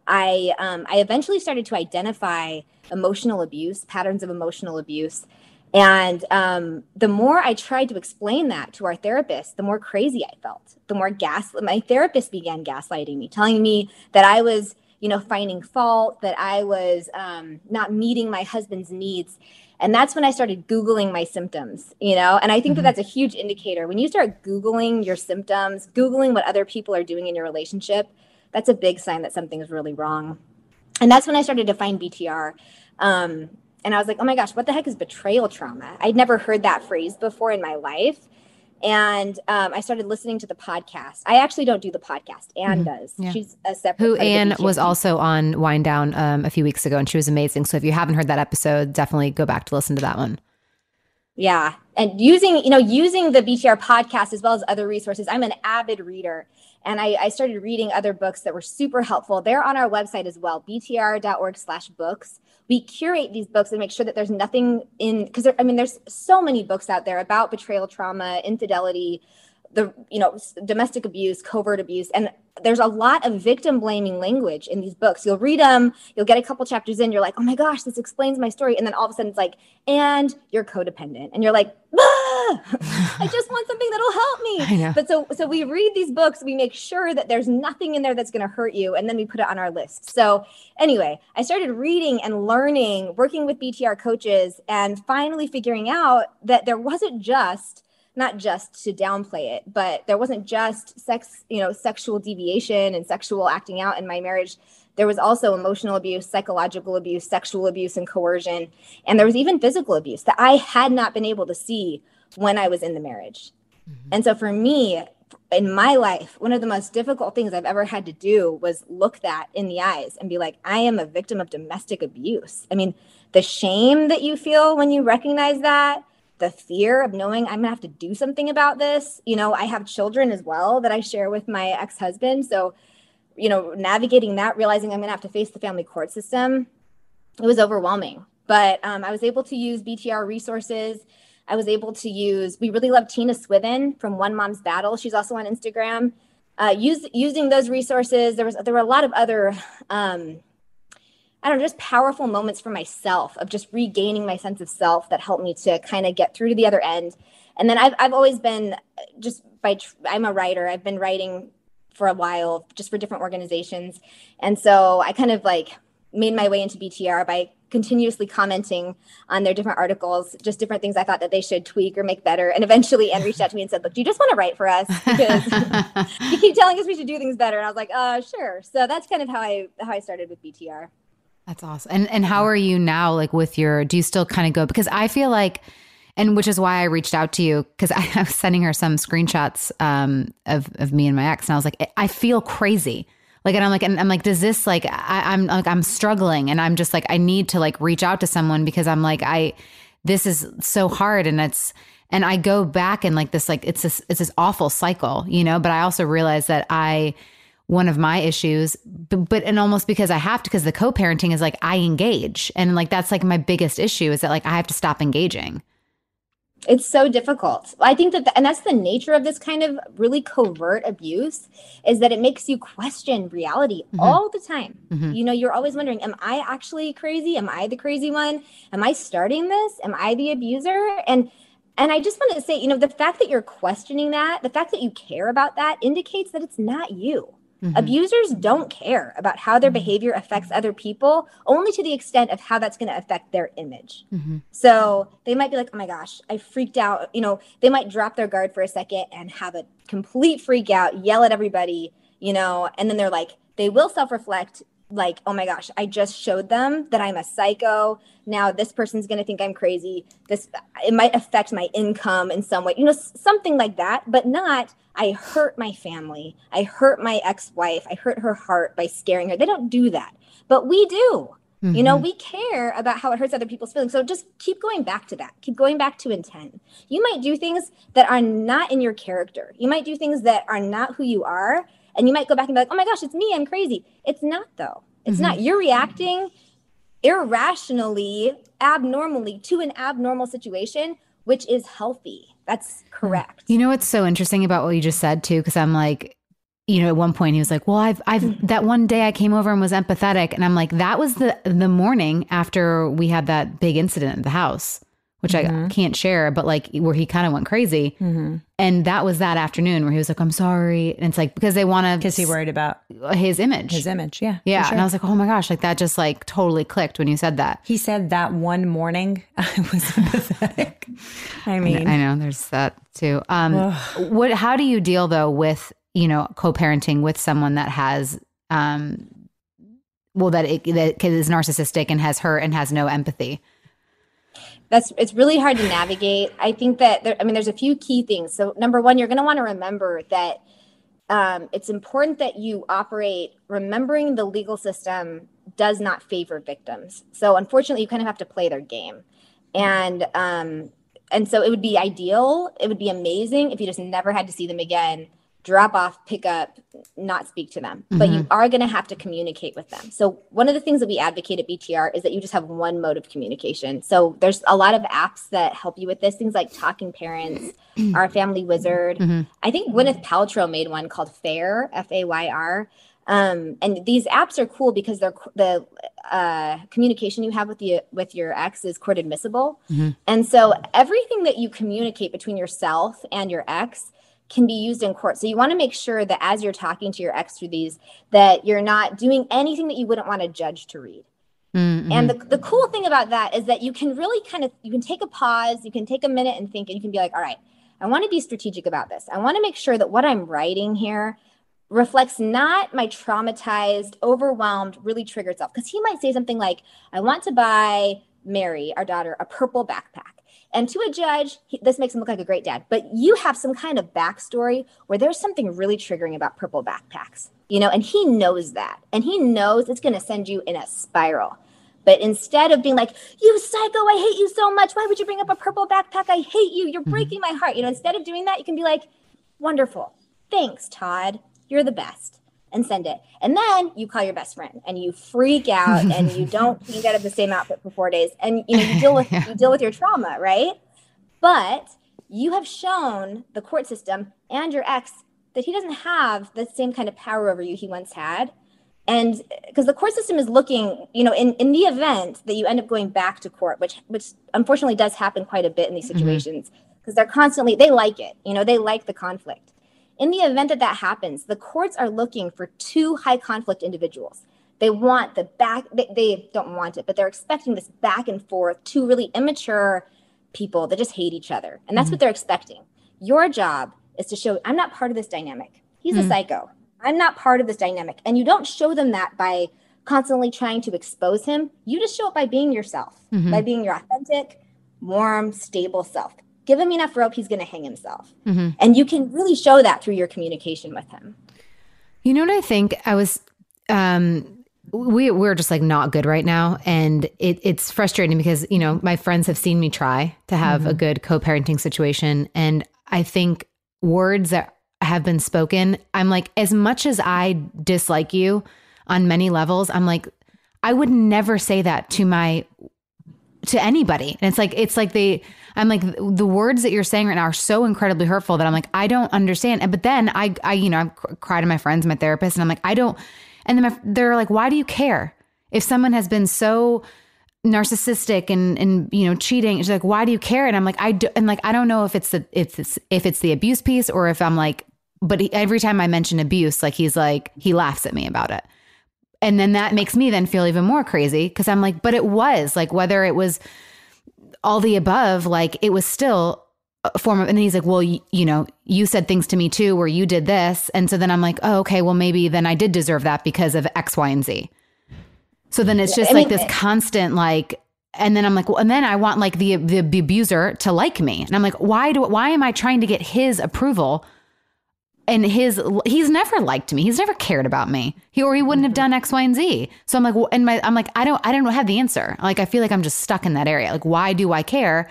i um, i eventually started to identify emotional abuse patterns of emotional abuse and um, the more I tried to explain that to our therapist, the more crazy I felt. The more gas, my therapist began gaslighting me, telling me that I was, you know, finding fault, that I was um, not meeting my husband's needs. And that's when I started Googling my symptoms, you know, and I think that that's a huge indicator. When you start Googling your symptoms, Googling what other people are doing in your relationship, that's a big sign that something's really wrong. And that's when I started to find BTR. Um, and I was like, oh my gosh, what the heck is betrayal trauma? I'd never heard that phrase before in my life. And um, I started listening to the podcast. I actually don't do the podcast. Anne does. Yeah. She's a separate. Who part of the Anne was also on Whine Down um, a few weeks ago, and she was amazing. So if you haven't heard that episode, definitely go back to listen to that one. Yeah. And using, you know, using the BTR podcast as well as other resources. I'm an avid reader and I, I started reading other books that were super helpful. They're on our website as well, btr.org slash books. We curate these books and make sure that there's nothing in, because I mean, there's so many books out there about betrayal trauma, infidelity, the you know domestic abuse covert abuse. And there's a lot of victim blaming language in these books. You'll read them you'll get a couple chapters in you're like oh my gosh this explains my story. And then all of a sudden it's like and you're codependent. And you're like ah, i just want something that'll help me I know. but so so we read these books we make sure that there's nothing in there that's going to hurt you and then we put it on our list so anyway i started reading and learning working with btr coaches and finally figuring out that there wasn't just not just to downplay it, but there wasn't just sex, you know, sexual deviation and sexual acting out in my marriage. There was also emotional abuse, psychological abuse, sexual abuse, and coercion. And there was even physical abuse that I had not been able to see when I was in the marriage. Mm-hmm. And so for me, in my life, one of the most difficult things I've ever had to do was look that in the eyes and be like, I am a victim of domestic abuse. I mean, the shame that you feel when you recognize that, the fear of knowing I'm gonna have to do something about this. You know, I have children as well that I share with my ex husband. So, you know, navigating that, realizing I'm gonna have to face the family court system, it was overwhelming. But um, I was able to use BTR resources. I was able to use, we really love Tina Swithin from One Mom's Battle. She's also on Instagram. Uh, use, using those resources, there was there were a lot of other um, I don't know, just powerful moments for myself of just regaining my sense of self that helped me to kind of get through to the other end. And then I've, I've always been just by, tr- I'm a writer. I've been writing for a while just for different organizations. And so I kind of like made my way into BTR by continuously commenting on their different articles, just different things I thought that they should tweak or make better. And eventually Anne reached out to me and said, look, do you just want to write for us? Because you keep telling us we should do things better. And I was like, uh, sure. So that's kind of how I, how I started with BTR. That's awesome. And and how are you now? Like with your, do you still kind of go? Because I feel like, and which is why I reached out to you because I, I was sending her some screenshots um, of of me and my ex, and I was like, I feel crazy. Like, and I'm like, and I'm like, does this like, I, I'm like, I'm struggling, and I'm just like, I need to like reach out to someone because I'm like, I, this is so hard, and it's, and I go back and like this, like it's this, it's this awful cycle, you know. But I also realize that I one of my issues but, but and almost because i have to because the co-parenting is like i engage and like that's like my biggest issue is that like i have to stop engaging it's so difficult. I think that the, and that's the nature of this kind of really covert abuse is that it makes you question reality mm-hmm. all the time. Mm-hmm. You know you're always wondering am i actually crazy? Am i the crazy one? Am i starting this? Am i the abuser? And and i just want to say you know the fact that you're questioning that the fact that you care about that indicates that it's not you Mm-hmm. Abusers don't care about how their mm-hmm. behavior affects other people, only to the extent of how that's going to affect their image. Mm-hmm. So they might be like, oh my gosh, I freaked out. You know, they might drop their guard for a second and have a complete freak out, yell at everybody, you know, and then they're like, they will self reflect, like, oh my gosh, I just showed them that I'm a psycho. Now this person's going to think I'm crazy. This it might affect my income in some way. You know, something like that, but not I hurt my family. I hurt my ex-wife. I hurt her heart by scaring her. They don't do that. But we do. Mm-hmm. You know, we care about how it hurts other people's feelings. So just keep going back to that. Keep going back to intent. You might do things that are not in your character. You might do things that are not who you are and you might go back and be like, oh my gosh, it's me. I'm crazy. It's not, though. It's mm-hmm. not. You're reacting irrationally, abnormally to an abnormal situation, which is healthy. That's correct. You know what's so interesting about what you just said, too? Because I'm like, you know, at one point he was like, "Well, I've, I've mm-hmm. that one day I came over and was empathetic," and I'm like, "That was the the morning after we had that big incident at the house." Which mm-hmm. I can't share, but like where he kind of went crazy. Mm-hmm. And that was that afternoon where he was like, I'm sorry. And it's like, because they want to. Because he worried about his image. His image. Yeah. Yeah. Sure. And I was like, oh my gosh, like that just like totally clicked when you said that. He said that one morning I was pathetic. I mean, I know there's that too. Um, what, how do you deal though with, you know, co parenting with someone that has, um, well, that it that is narcissistic and has hurt and has no empathy? That's it's really hard to navigate. I think that there, I mean, there's a few key things. So number one, you're going to want to remember that um, it's important that you operate remembering the legal system does not favor victims. So unfortunately, you kind of have to play their game, and um, and so it would be ideal. It would be amazing if you just never had to see them again drop off, pick up, not speak to them. Mm-hmm. But you mm-hmm. are going to have to communicate with them. So, one of the things that we advocate at BTR is that you just have one mode of communication. So, there's a lot of apps that help you with this, things like Talking Parents, Our Family Wizard. Mm-hmm. I think Gwyneth Paltrow made one called FAIR, F A Y R. Um, and these apps are cool because they're the uh, communication you have with the with your ex is court admissible, mm-hmm. and so everything that you communicate between yourself and your ex can be used in court. So you want to make sure that as you're talking to your ex through these, that you're not doing anything that you wouldn't want a judge to read. Mm-hmm. And the, the cool thing about that is that you can really kind of you can take a pause, you can take a minute and think, and you can be like, all right, I want to be strategic about this. I want to make sure that what I'm writing here reflects not my traumatized, overwhelmed, really triggered self. Because he might say something like, I want to buy Mary, our daughter, a purple backpack. And to a judge, he, this makes him look like a great dad. But you have some kind of backstory where there's something really triggering about purple backpacks, you know, and he knows that. And he knows it's going to send you in a spiral. But instead of being like, you psycho, I hate you so much. Why would you bring up a purple backpack? I hate you. You're mm-hmm. breaking my heart. You know, instead of doing that, you can be like, wonderful. Thanks, Todd. You're the best and send it. And then you call your best friend and you freak out and you don't out of the same outfit for four days. And you know, you deal with yeah. you deal with your trauma, right? But you have shown the court system and your ex that he doesn't have the same kind of power over you he once had. And because the court system is looking, you know, in, in the event that you end up going back to court, which which unfortunately does happen quite a bit in these mm-hmm. situations, because mm-hmm. they're constantly they like it, you know, they like the conflict in the event that that happens, the courts are looking for two high conflict individuals. They want the back, they, they don't want it, but they're expecting this back and forth, two really immature people that just hate each other. And that's mm-hmm. what they're expecting. Your job is to show, I'm not part of this dynamic. He's mm-hmm. a psycho. I'm not part of this dynamic. And you don't show them that by constantly trying to expose him. You just show it by being yourself, mm-hmm. by being your authentic, warm, stable self give him enough rope, he's going to hang himself. Mm-hmm. And you can really show that through your communication with him. You know what I think? I was, um, we we're just like not good right now, and it, it's frustrating because you know my friends have seen me try to have mm-hmm. a good co-parenting situation, and I think words that have been spoken, I'm like, as much as I dislike you on many levels, I'm like, I would never say that to my to anybody. And it's like it's like they I'm like the words that you're saying right now are so incredibly hurtful that I'm like I don't understand. And but then I I you know I cry to my friends, my therapist, and I'm like I don't. And then my, they're like, why do you care if someone has been so narcissistic and and you know cheating? She's like, why do you care? And I'm like I do, and like I don't know if it's the if it's if it's the abuse piece or if I'm like. But he, every time I mention abuse, like he's like he laughs at me about it. And then that makes me then feel even more crazy because I'm like, but it was like whether it was all the above, like it was still a form of, and then he's like, well, you, you know, you said things to me too, where you did this. And so then I'm like, oh, okay, well, maybe then I did deserve that because of X, Y, and Z. So then it's just I like this eh constant like and then I'm like, well, and then I want like the, the the abuser to like me, and I'm like, why do why am I trying to get his approval? And his he's never liked me. He's never cared about me. He or he wouldn't have done X, Y, and Z. So I'm like, well, and my I'm like, I don't I don't have the answer. Like I feel like I'm just stuck in that area. Like why do I care,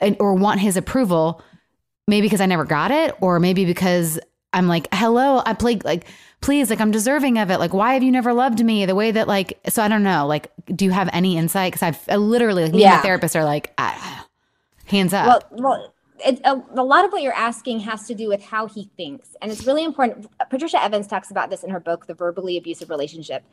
and, or want his approval? Maybe because I never got it, or maybe because I'm like, hello, I play like please like i'm deserving of it like why have you never loved me the way that like so i don't know like do you have any insight because i've I literally like me and Yeah. my therapist are like ah, hands up Well, well, it, a, a lot of what you're asking has to do with how he thinks, and it's really important. Patricia Evans talks about this in her book, The Verbally Abusive Relationship.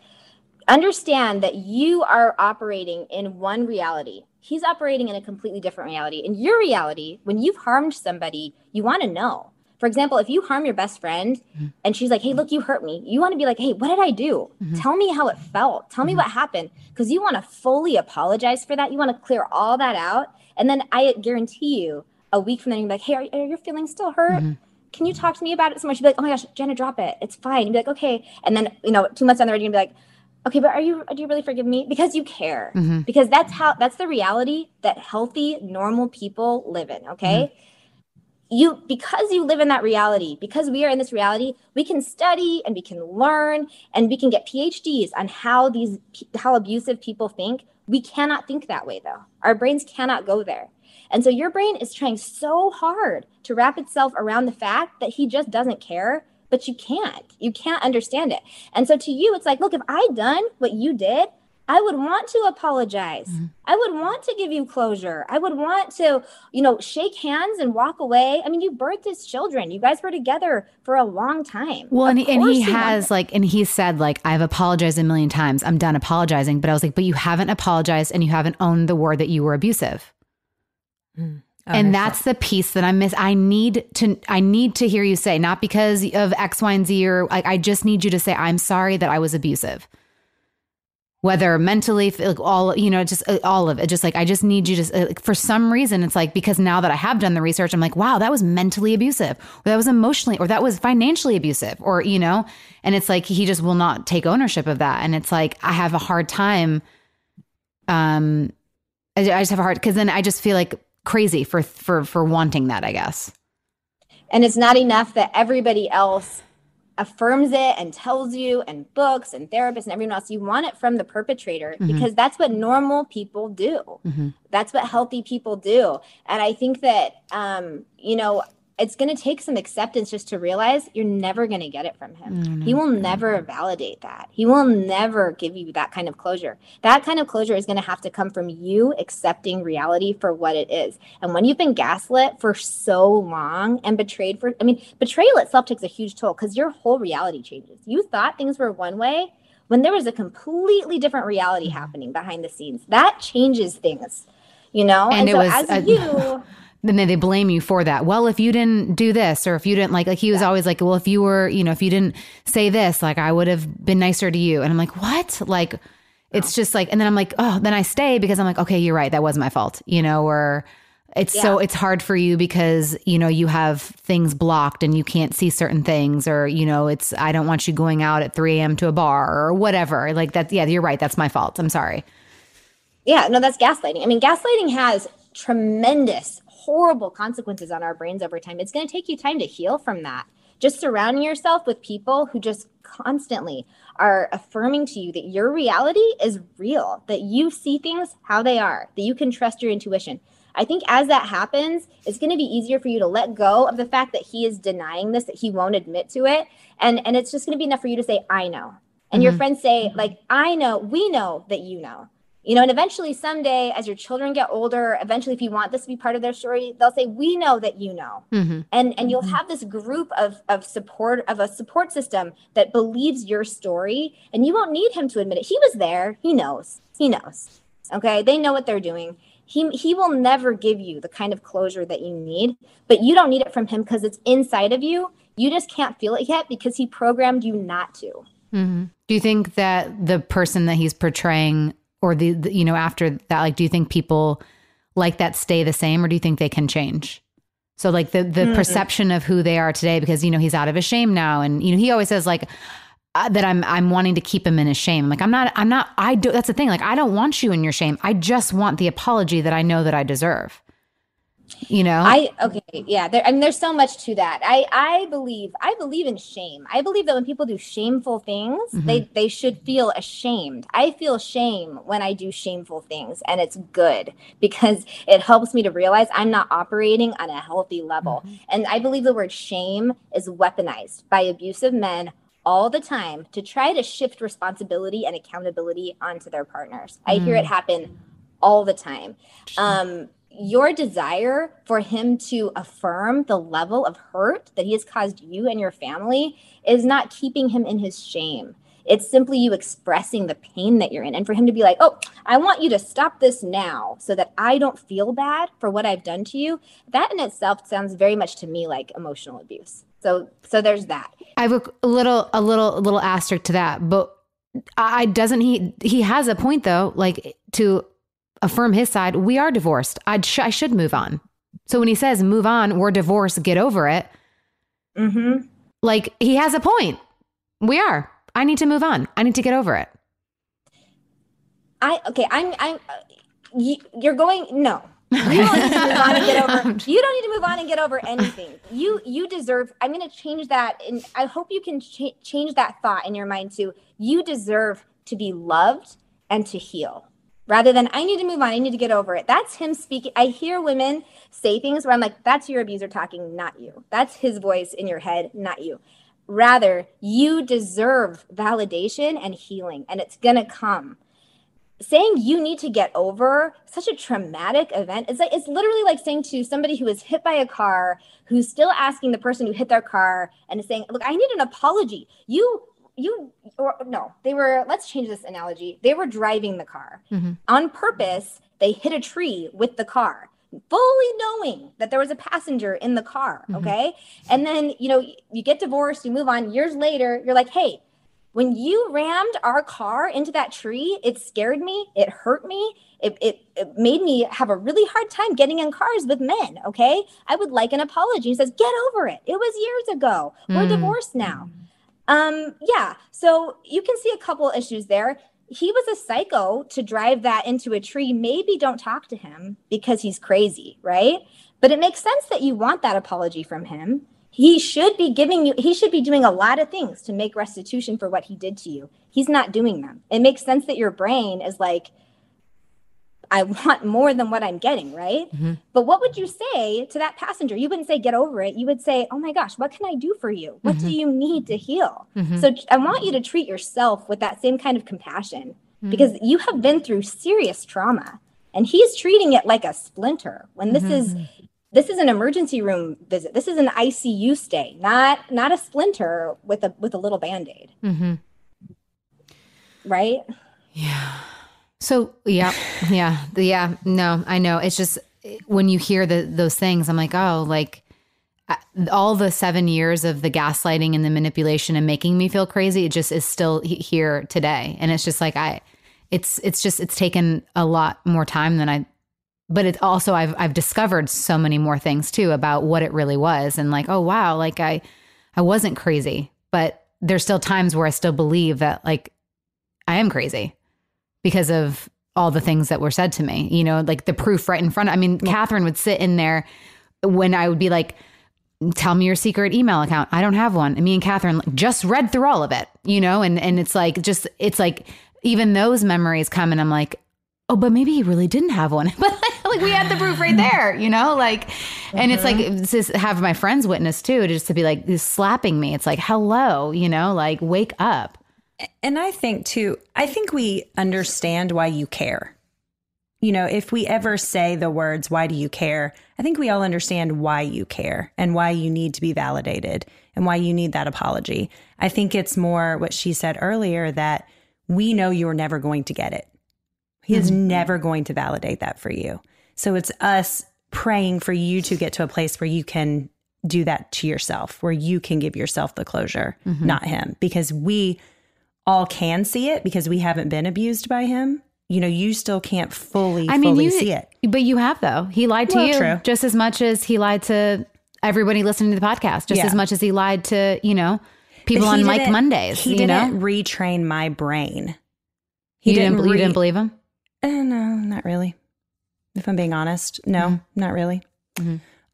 Understand that you are operating in one reality. He's operating in a completely different reality. In your reality, when you've harmed somebody, you want to know. For example, if you harm your best friend and she's like, hey, look, you hurt me, you want to be like, hey, what did I do? Mm-hmm. Tell me how it felt. Tell me mm-hmm. what happened. Because you want to fully apologize for that. You want to clear all that out. And then I guarantee you, a week from then, you'll be like, hey, are, are your feelings still hurt? Mm-hmm. Can you talk to me about it so much? You'll be like, oh my gosh, Jenna, drop it. It's fine. You'd be like, okay. And then, you know, two months down the road, you'd be like, okay, but are you, do you really forgive me? Because you care. Mm-hmm. Because that's how, that's the reality that healthy, normal people live in. Okay mm-hmm. you because you live in that reality because we are in this reality we can study and we can learn and we can get phds on how these how abusive people think we cannot think that way though our brains cannot go there and so your brain is trying so hard to wrap itself around the fact that he just doesn't care but you can't you can't understand it and so to you it's like look if i done what you did I would want to apologize. Mm-hmm. I would want to give you closure. I would want to, you know, shake hands and walk away. I mean, you birthed his children. You guys were together for a long time. well and Of he, he has like and he said like i've apologized a million times i'm done apologizing but i was like but you haven't apologized and you haven't owned the word that you were abusive and that's the piece that I miss. I need to I need to hear you say, not because of X, Y, and Z, or like I just need you to say, I'm sorry that I was abusive. Whether mentally, like all you know, just uh, all of it. Just like I just need you to. Uh, like, for some reason, it's like because now that I have done the research, I'm like, wow, that was mentally abusive, or that was emotionally, or that was financially abusive, or you know, and it's like he just will not take ownership of that, and it's like I have a hard time. Um, I, I just have a hard because then I just feel like crazy for for for wanting that. I guess. And it's not enough that everybody else affirms it and tells you, and books and therapists and everyone else. You want it from the perpetrator because that's what normal people do. That's what healthy people do. And I think that, um, you know, it's going to take some acceptance just to realize you're never going to get it from him. He will never validate that. He will never give you that kind of closure. That kind of closure is going to have to come from you accepting reality for what it is. And when you've been gaslit for so long and betrayed for, I mean, betrayal itself takes a huge toll because your whole reality changes. You thought things were one way when there was a completely different reality mm-hmm. happening behind the scenes. That changes things, you know? And it so was as a- you. then they, they blame you for that. Well, if you didn't do this, or if you didn't like, like he was always like, well, if you were, you know, if you didn't say this, like I would have been nicer to you. And I'm like, what? Like, it's just like, and then I'm like, oh, then I stay because I'm like, okay, you're right, that was my fault, you know, or it's so it's hard for you because you know you have things blocked and you can't see certain things, or you know, it's I don't want you going out at 3 a.m. to a bar or whatever. Like that, yeah, you're right, that's my fault. I'm sorry. Yeah, no, that's gaslighting. I mean, gaslighting has tremendous, horrible consequences on our brains over time. It's going to take you time to heal from that. Just surrounding yourself with people who just constantly are affirming to you that your reality is real, that you see things how they are, that you can trust your intuition. I think as that happens, it's going to be easier for you to let go of the fact that he is denying this, that he won't admit to it. And, and it's just going to be enough for you to say, I know. And your mm-hmm. friends say, mm-hmm. like, I know, we know that you know. You know, and eventually someday, as your children get older, eventually, if you want this to be part of their story, they'll say, "We know that you know," and and you'll have this group of of support of a support system that believes your story, and you won't need him to admit it. He was there. He knows. He knows. Okay, they know what they're doing. He he will never give you the kind of closure that you need, but you don't need it from him because it's inside of you. You just can't feel it yet because he programmed you not to. mm-hmm. Do you think that the person that he's portraying, or the, the you know after that, like, do you think people like that stay the same, or do you think they can change? So like the the perception of who they are today, because you know he's out of his shame now, and you know he always says like, uh, that I'm I'm wanting to keep him in his shame. Like I'm not I'm not I don't that's the thing. Like I don't want you in your shame. I just want the apology that I know that I deserve. You know? I okay, yeah. There, I mean, there's so much to that. I I believe I believe in shame. I believe that when people do shameful things, Mm-hmm. they they should feel ashamed. I feel shame when I do shameful things, and it's good because it helps me to realize I'm not operating on a healthy level. Mm-hmm. And I believe the word shame is weaponized by abusive men all the time to try to shift responsibility and accountability onto their partners. I hear Mm. it happen all the time. Um, your desire for him to affirm the level of hurt that he has caused you and your family is not keeping him in his shame. It's simply you expressing the pain that you're in. And for him to be like, oh, I want you to stop this now so that I don't feel bad for what I've done to you. That in itself sounds very much to me like emotional abuse. So so there's that. I have a, little a little a little asterisk to that, but I doesn't he he has a point though, like to affirm his side. We are divorced. I sh- I should move on. So when he says move on, we're divorced, get over it. Mm-hmm. Like he has a point. We are. I need to move on. I need to get over it. I okay. I'm. I'm. Uh, you, you're going. No, you don't need to move on and get over. You don't need to move on and get over anything. You you deserve. I'm going to change that, and I hope you can ch- change that thought in your mind too. You deserve to be loved and to heal, rather than I need to move on. I need to get over it. That's him speaking. I hear women say things where I'm like, "That's your abuser talking, not you. That's his voice in your head, not you." Rather, you deserve validation and healing, and it's to come saying you need to get over such a traumatic event it's like it's literally like saying to somebody who was hit by a car who's still asking the person who hit their car and is saying look i need an apology you you or no they were let's change this analogy they were driving the car mm-hmm. on purpose they hit a tree with the car fully knowing that there was a passenger in the car mm-hmm. okay and then you know you get divorced you move on years later you're like hey when you rammed our car into that tree, it scared me. It hurt me. It, it, it made me have a really hard time getting in cars with men. Okay. I would like an apology. He says, get over it. It was years ago. We're mm. divorced now. Um, yeah. So you can see a couple issues there. He was a psycho to drive that into a tree. Maybe don't talk to him because he's crazy, right? But it makes sense that you want that apology from him he should be giving you he should be doing a lot of things to make restitution for what he did to you he's not doing them it makes sense that your brain is like i want more than what i'm getting right? Mm-hmm. But what would you say to that passenger? You wouldn't say get over it. You would say oh my gosh what can i do for you? What do mm-hmm. you need to heal? Mm-hmm. So i want you to treat yourself with that same kind of compassion because you have been through serious trauma and he's treating it like a splinter when this is this is an emergency room visit. This is an ICU stay, not not a splinter with a with a little band-aid. Right? So yeah, yeah, yeah. No, I know. It's just when you hear the those things, I'm like, oh, like uh, all the seven years of the gaslighting and the manipulation and making me feel crazy. It just is still here today, and it's just like I, it's it's just it's taken a lot more time than I. But it also I've I've discovered so many more things too about what it really was, and like, oh wow, like I I wasn't crazy, but there's still times where I still believe that like I am crazy because of all the things that were said to me. You know, like the proof right in front. Of, I mean, Catherine would sit in there when I would be like, "Tell me your secret email account." I don't have one. And me and Catherine just read through all of it. You know, and and it's like just it's like even those memories come, and I'm like, oh, but maybe he really didn't have one. But like we had the proof right there. You know, like, and it's like uh-huh. just have my friends witness too, just to be like slapping me. It's like, hello, you know, like wake up. And I think too, I think we understand why you care. You know, if we ever say the words, why do you care? I think we all understand why you care and why you need to be validated and why you need that apology. I think it's more what she said earlier that we know you're never going to get it. He is mm-hmm. never going to validate that for you. So it's us praying for you to get to a place where you can do that to yourself, where you can give yourself the closure, mm-hmm. not him, because we all can see it because we haven't been abused by him. You know, you still can't fully, I mean, fully you, see it. but you have though. He lied to Well, you true. just as much as he lied to everybody listening to the podcast, just Yeah. as much as he lied to you know. people on Mike Mondays. He you didn't know, retrain my brain. you didn't, you re- didn't believe him. Uh, no, not really. If I'm being honest, no, Mm-hmm. not really.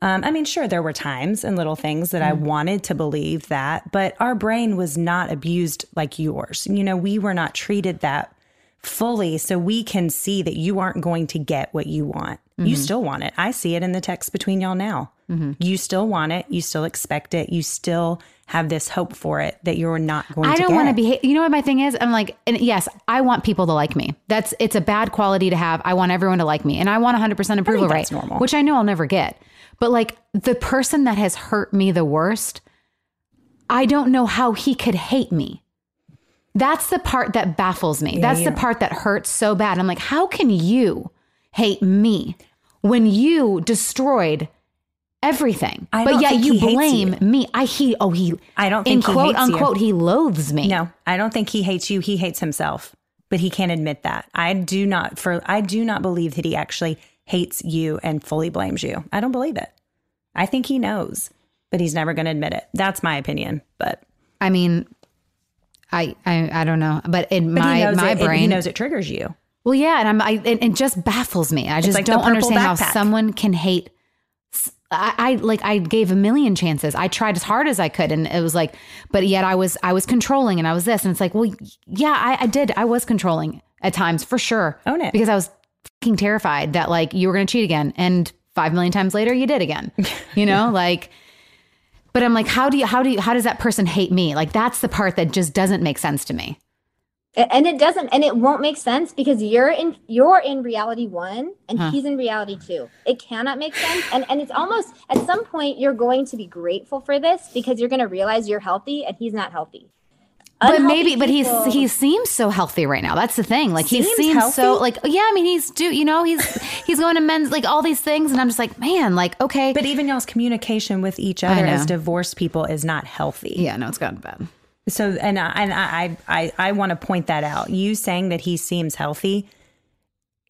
Um, I mean, sure, there were times and little things that I Mm-hmm. wanted to believe that, but our brain was not abused like yours. You know, we were not treated that fully, so we can see that you aren't going to get what you want. Mm-hmm. You still want it. I see it in the text between y'all now. You still want it. You still expect it. You still have this hope for it that you're not going to. I don't want to be. You know what my thing is? I'm like, and yes, I want people to like me. That's it's a bad quality to have. I want everyone to like me, and I want 100 percent approval rate, normal. which I know I'll never get. But like the person that has hurt me the worst, I don't know how he could hate me. That's the part that baffles me. That's the part that hurts so bad. I'm like, how can you hate me when you destroyed everything? I but yet you blame you. me. I he oh he I don't in think he quote hates you. unquote he loathes me. No, I don't think he hates you. He hates himself, but he can't admit that. I do not for I do not believe that he actually hates you and fully blames you. I don't believe it. I think he knows, but he's never going to admit it. That's my opinion. But, I mean, I I, I don't know, but in but my my it, it- brain, he knows it triggers you. well, yeah, and I'm I it, it just baffles me. I just like don't understand how someone can hate. I like I gave a million chances. I tried as hard as I could, and it was like, but yet I was I was controlling, and I was this, and it's like, well, yeah, I, I did. I was controlling at times for sure. Own it. because I was fucking terrified that like you were going to cheat again, and five million times later you did again. You know, like. But I'm like, how do you, how do you, how does that person hate me? Like, that's the part that just doesn't make sense to me. And it doesn't and it won't make sense because you're in you're in reality one and Huh. he's in reality two it cannot make sense and and it's almost at some point you're going to be grateful for this because you're going to realize you're healthy and he's not healthy But maybe, but he's he seems so healthy right now. That's the thing. Like he Seems seems so like yeah. I mean, he's do you know he's he's going to men's like all these things, and I'm just like man, like okay, But even y'all's communication with each other as divorced people is not healthy. yeah, no, it's gotten bad. So, and I, and I, I, I want to point that out. You saying that he seems healthy,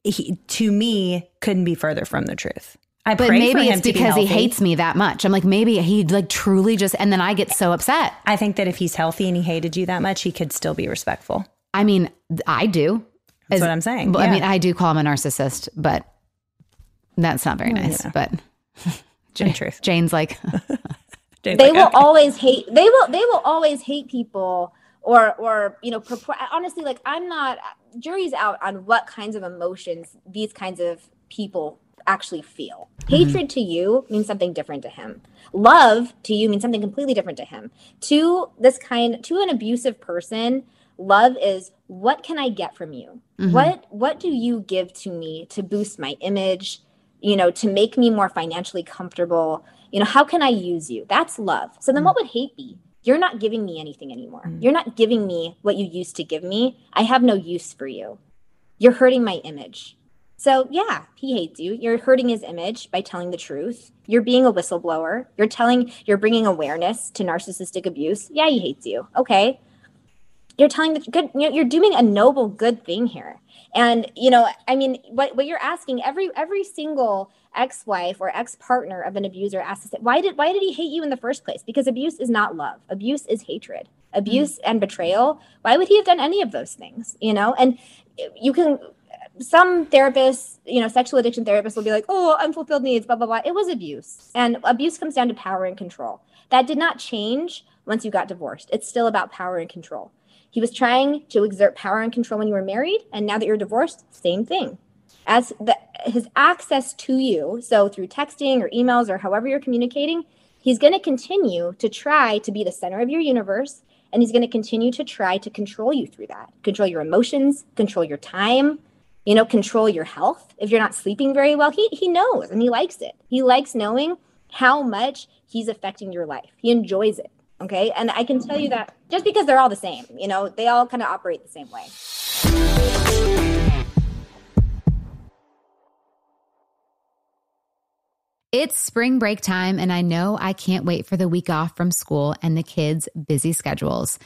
he, to me, couldn't be further from the truth. I But pray for maybe him it's to be because he hates me that much. I'm like maybe he like truly just, and then I get so upset. I think that if he's healthy and he hated you that much, he could still be respectful. I mean, I do. That's As- what I'm saying. Well, I mean, I do call him a narcissist, but that's not very nice. know. But In truth, Jane's like, Jane's they like, will "Okay." always hate they will they will always hate people or or you know purport, honestly like i'm not jury's out on what kinds of emotions these kinds of people actually feel. Mm-hmm. Hatred to you means something different to him. Love to you means something completely different to him. To this kind to an abusive person love is what can i get from you? Mm-hmm. What what do you give to me to boost my image you know to make me more financially comfortable? You know how can i use you? That's love. So then mm. what would hate be? You're not giving me anything anymore. Mm. You're not giving me what you used to give me. I have no use for you. You're hurting my image so yeah he hates you. You're hurting his image by telling the truth. You're being a whistleblower. You're telling you're bringing awareness to narcissistic abuse. Yeah he hates you. Okay. You're telling the good you're you're doing a noble good thing here. And you know i mean what, what you're asking every every single ex-wife or ex-partner of an abuser asks us why did why did he hate you in the first place? Because abuse is not love. Abuse is hatred. Mm-hmm. Abuse and betrayal. Why would he have done any of those things you know? And you can some therapists, you know, sexual addiction therapists will be like, oh, unfulfilled needs, blah, blah, blah. It was abuse. And abuse comes down to power and control. That did not change once you got divorced. It's still about power and control. He was trying to exert power and control when you were married. And now that you're divorced, same thing. As the, his access to you, so through texting or emails or however you're communicating, he's going to continue to try to be the center of your universe. And he's going to continue to try to control you through that, control your emotions, control your time, you know, control your health. If you're not sleeping very well, he he knows and he likes it. He likes knowing how much he's affecting your life. He enjoys it. Okay. And I can tell you that just because they're all the same, you know, they all kind of operate the same way. It's spring break time, and I know I can't wait for the week off from school and the kids' busy schedules.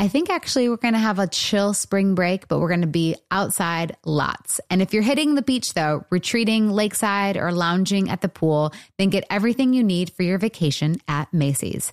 I think actually we're going to have a chill spring break, but we're going to be outside lots. And if you're hitting the beach, though, retreating lakeside or lounging at the pool, then get everything you need for your vacation at Macy's.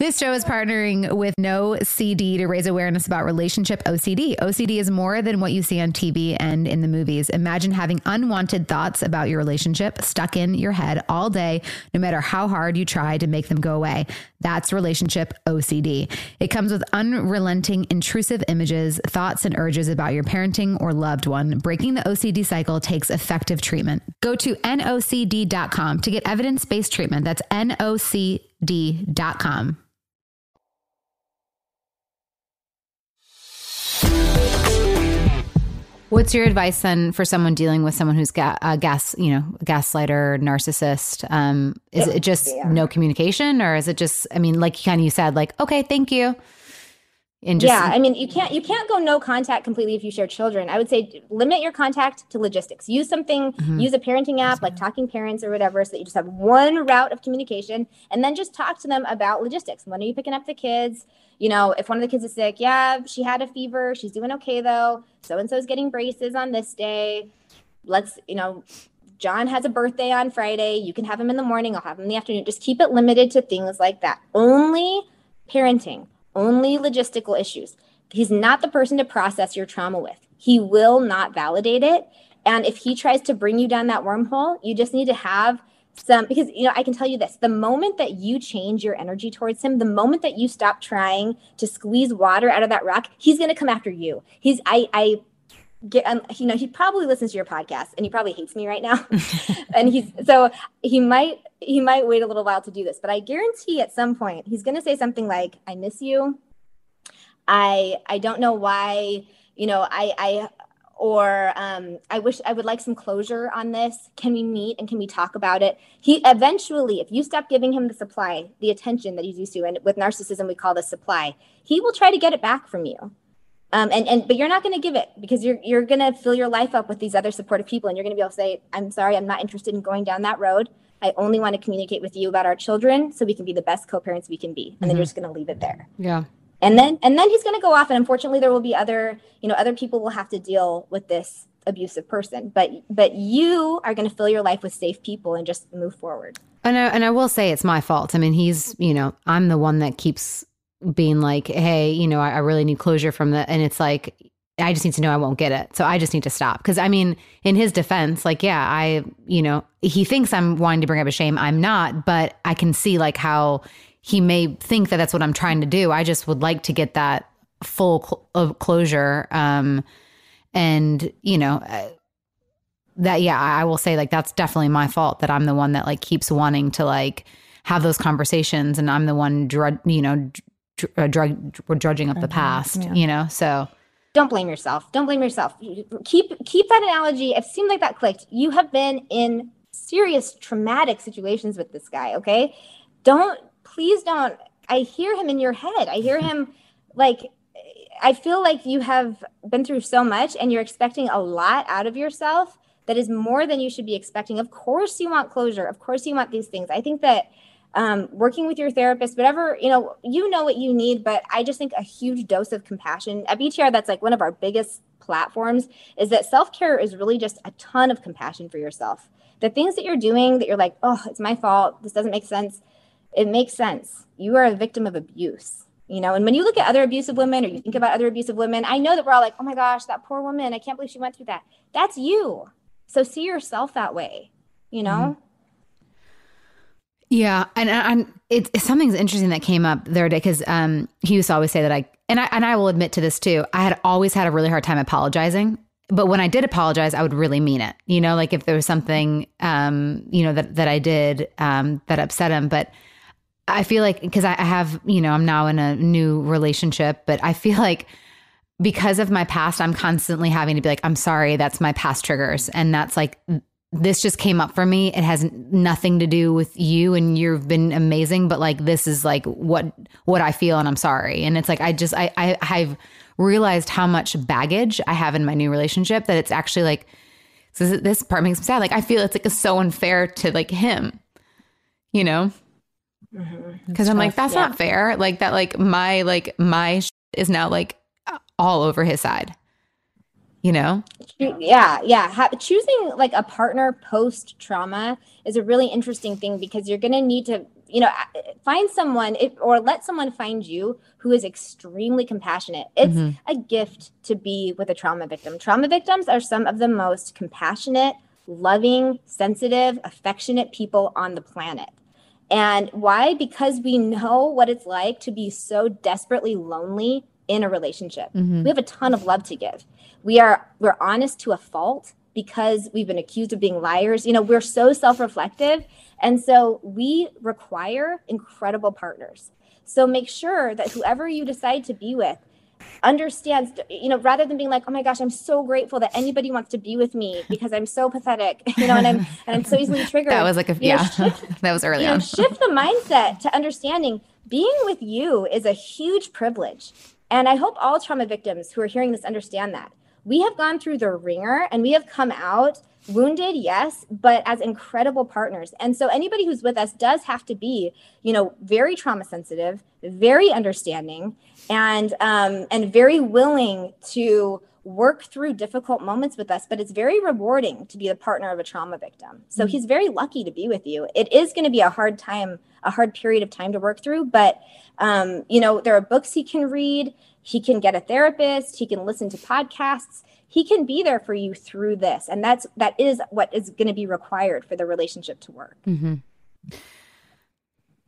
This show is partnering with NOCD to raise awareness about relationship OCD. OCD is more than what you see on TV and in the movies. Imagine having unwanted thoughts about your relationship stuck in your head all day, no matter how hard you try to make them go away. That's relationship OCD. It comes with unrelenting, intrusive images, thoughts, and urges about your parenting or loved one. Breaking the OCD cycle takes effective treatment. Go to nocd.com to get evidence based treatment. That's nocd.com. What's your advice then for someone dealing with someone who's ga- a gas, you know, gaslighter, narcissist? Um, is it just Yeah. no communication, or is it just? I mean, like kind of you said, like okay, thank you, and just yeah, I mean, you can't you can't go no contact completely if you share children. I would say limit your contact to logistics. Use something, Mm-hmm. use a parenting app like Talking Parents or whatever, so that you just have one route of communication, and then just talk to them about logistics. When are you picking up the kids? You know, if one of the kids is sick, yeah, she had a fever, she's doing okay though. So and so is getting braces on this day. Let's, you know, John has a birthday on Friday. You can have him in the morning. I'll have him in the afternoon. Just keep it limited to things like that. Only parenting, only logistical issues. He's not the person to process your trauma with. He will not validate it. And if he tries to bring you down that wormhole, you just need to have some, because, you know, I can tell you this the moment that you change your energy towards him, the moment that you stop trying to squeeze water out of that rock, he's going to come after you. He's, I, I, get um, you know he probably listens to your podcast and he probably hates me right now and he's so he might he might wait a little while to do this but i guarantee at some point he's going to say something like i miss you i i don't know why you know i i or um, I wish I would like some closure on this. Can we meet and can we talk about it? He eventually, if you stop giving him the supply, the attention that he's used to, and with narcissism we call this supply, he will try to get it back from you. Um, and and but you're not going to give it because you're you're going to fill your life up with these other supportive people, and you're going to be able to say, "I'm sorry, I'm not interested in going down that road. I only want to communicate with you about our children, so we can be the best co-parents we can be." And then you're just going to leave it there yeah. And then and then he's going to go off and unfortunately there will be other you know other people will have to deal with this abusive person but but you are going to fill your life with safe people and just move forward And I, and I will say it's my fault. I mean, he's, you know, I'm the one that keeps being like, hey, you know, I, I really need closure from the, and it's like, I just need to know I won't get it. So I just need to stop. Cause I mean, in his defense, like, yeah, I, you know, he thinks I'm wanting to bring up a shame. I'm not, but I can see like how he may think that that's what I'm trying to do. I just would like to get that full cl- of closure. Um, and you know, uh, that yeah, I I will say like that's definitely my fault that I'm the one that like keeps wanting to like have those conversations, and I'm the one drug, you know, dr- uh, drug, we're drudging up the past, you know. So don't blame yourself. Don't blame yourself. Keep keep that analogy. It seemed like that clicked. You have been in serious traumatic situations with this guy, okay? Don't please don't I hear him in your head. I hear him like I feel like you have been through so much and you're expecting a lot out of yourself that is more than you should be expecting. Of course you want closure. Of course you want these things. I think that um, working with your therapist, whatever, you know, you know what you need, but I just think a huge dose of compassion at BTR, that's like one of our biggest platforms is that self-care is really just a ton of compassion for yourself. The things that you're doing that you're like, oh, it's my fault. This doesn't make sense. It makes sense. You are a victim of abuse. You know, and when you look at other abusive women or you think about other abusive women, I know that we're all like, oh my gosh, that poor woman. I can't believe she went through that. That's you. So see yourself that way, you know? Yeah, and and it's, it's something's interesting that came up the other day because um, he used to always say that I and I and I will admit to this too. I had always had a really hard time apologizing, but when I did apologize, I would really mean it. You know, like if there was something, um, you know, that that I did um, that upset him, but. I feel like because I have, you know, I'm now in a new relationship, but I feel like because of my past, I'm constantly having to be like, I'm sorry, that's my past triggers. And that's like, this just came up for me. It has nothing to do with you and you've been amazing, but like, this is like what, what I feel and I'm sorry. And it's like, I just, I, I, I've realized how much baggage I have in my new relationship that it's actually like, so this- part makes me sad. Like, I feel it's like so unfair to like him, you know? Mm-hmm. Cause I'm like, that's not fair. Like that, like my, like my sh- is now like all over his side, you know? Yeah yeah. Ha- choosing like a partner post trauma is a really interesting thing because you're going to need to you know find someone if, or let someone find you who is extremely compassionate. It's mm-hmm. a gift to be with a trauma victim. Trauma victims are some of the most compassionate loving sensitive affectionate people on the planet and why? Because we know what it's like to be so desperately lonely in a relationship. Mm-hmm. We have a ton of love to give. We are we're honest to a fault because we've been accused of being liars. You know we're so self-reflective. And so we require incredible partners. So make sure that whoever you decide to be with understands you know rather than being like oh my gosh i'm so grateful that anybody wants to be with me because i'm so pathetic you know and i'm and i'm so easily triggered That was like a, You know, yeah, shift- that was early you know, on. shift the mindset to understanding being with you is a huge privilege. And I hope all trauma victims who are hearing this understand that. We have gone through the ringer and we have come out wounded, yes, but as incredible partners. And so anybody who's with us does have to be, you know, very trauma sensitive, very understanding, and um, and very willing to work through difficult moments with us, but it's very rewarding to be the partner of a trauma victim. So he's very lucky to be with you. It is going to be a hard time, a hard period of time to work through, but um, you know, there are books he can read, he can get a therapist, he can listen to podcasts. He can be there for you through this. And that's that is what is going to be required for the relationship to work. Mm-hmm.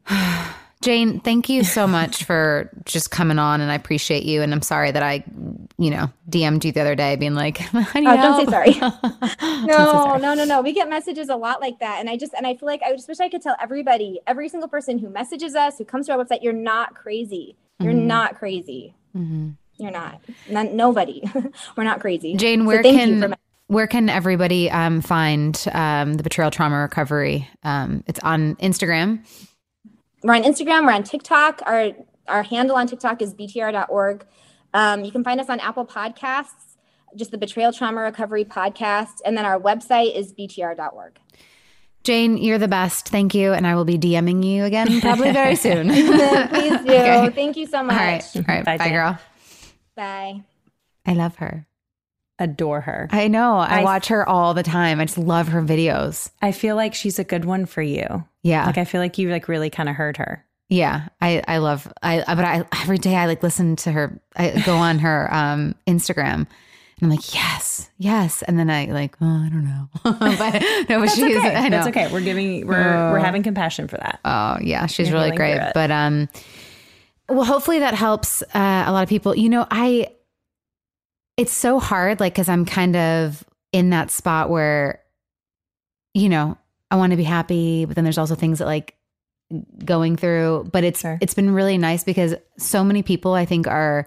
Jane, thank you so much for just coming on, and I appreciate you. And I'm sorry that I, you know, DM'd you the other day, being like, "I need Oh, don't say sorry. no, no, no, no. We get messages a lot like that. And I just, and I feel like I just wish I could tell everybody, every single person who messages us, who comes to our website, you're not crazy. You're Mm-hmm. not crazy. You're not. None, nobody. We're not crazy. Jane, So where you can for where can everybody um, find um, the betrayal trauma recovery? Um, it's on Instagram. we're on Instagram, we're on TikTok. Our our handle on TikTok is btr.org. Um, you can find us on Apple Podcasts, just the Betrayal Trauma Recovery Podcast, and then our website is btr.org. Jane, you're the best. Thank you, and I will be DMing you again probably very soon. Please do. Okay. Thank you so much. right, all right, Bye, bye, girl. Bye. I love her. Adore her. I know. I, I- watch her all the time. I just love her videos. I feel like she's a good one for you. Yeah, Like I feel like you like really kind of heard her. yeah. I I love. I but I every day I like listen to her. I go on her um Instagram. And I'm like, yes, yes. And then I like, oh, I don't know. but no, but she's, okay. I know. That's okay. We're giving we're we're having compassion for that. Oh yeah, she's You're really great. But um, Well, hopefully that helps uh, a lot of people. You know, I, it's so hard, like, because I'm kind of in that spot where, you know, I want to be happy, but then there's also things that like going through. But it's Sure. it's been really nice because so many people I think are,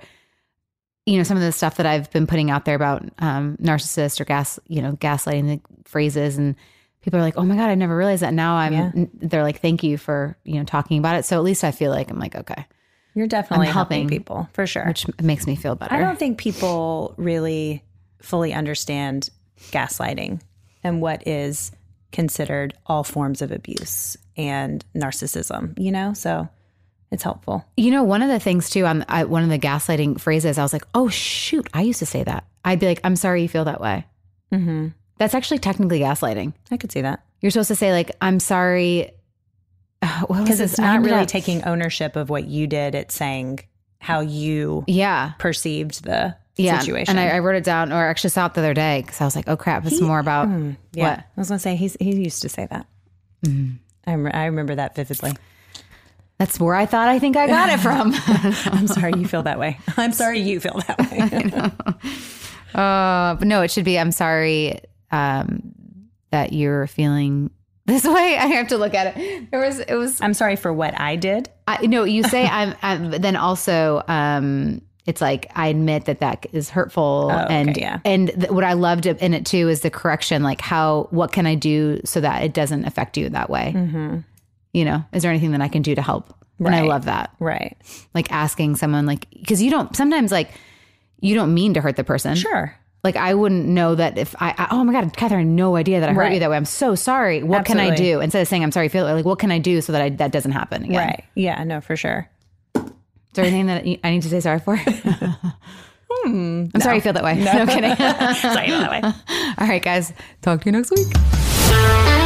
you know, some of the stuff that I've been putting out there about um, narcissist or gas, you know, gaslighting the phrases and. People are like, "Oh my god, I never realized that." Now I'm. Yeah. They're like, "Thank you for you know talking about it." So at least I feel like I'm like, okay, You're definitely helping helping. people for sure. which makes me feel better. I don't think people really fully understand gaslighting and what is considered all forms of abuse and narcissism, you know? So it's helpful. You know, one of the things too on I, one of the gaslighting phrases, I was like, "Oh shoot, I used to say that." I'd be like, "I'm sorry you feel that way." Mm-hmm. That's actually technically gaslighting. I could see that. You're supposed to say like, "I'm sorry," Because it's not really up- taking ownership of what you did. It's saying how you Yeah, perceived the yeah. situation. And I, I wrote it down, or actually saw it the other day because I was like, "Oh crap, it's He- more about Mm, yeah. what?" I was going to say, he's, he used to say that. I, rem- I remember that vividly. That's where I thought I think I got it from. I'm sorry you feel that way. I'm sorry you feel that way. Uh, but no, it should be. I'm sorry um, that you're feeling this way. I have to look at it. There was. It was. I'm sorry for what I did. I, no, you say I'm, I'm. Then also, um, it's like I admit that that is hurtful, Oh, okay, and yeah. and th- what I loved in it too is the correction. Like how what can I do so that it doesn't affect you that way? You know, is there anything that I can do to help? And I. Love that. Right. Like asking someone, like because you don't sometimes like you don't mean to hurt the person. Sure. Like I wouldn't know that if I, I oh my god, Catherine, no idea that I hurt Right. you that way. I'm so sorry. What can I do instead of saying I'm sorry? Feel like what can I do so that I, that doesn't happen again? Right. Yeah, no, for sure. Is there anything that I need to say sorry for? Hmm, I'm sorry you feel that way. No, kidding. Sorry that way. All right, guys. Talk to you next week.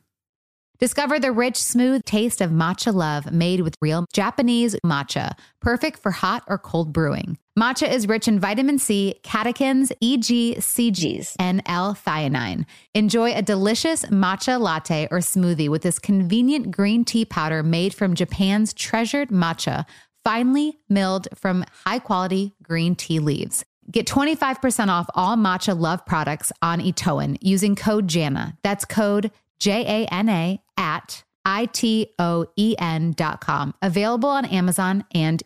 Discover the rich, smooth taste of matcha love made with real Japanese matcha, perfect for hot or cold brewing. Matcha is rich in vitamin C, catechins, EG, EGCGs, and L-theanine. Enjoy a delicious matcha latte or smoothie with this convenient green tea powder made from Japan's treasured matcha, finely milled from high-quality green tea leaves. Get 25% off all matcha love products on ItoEn using code JANA. That's code J A N A at I T O E N dot com. Available on Amazon and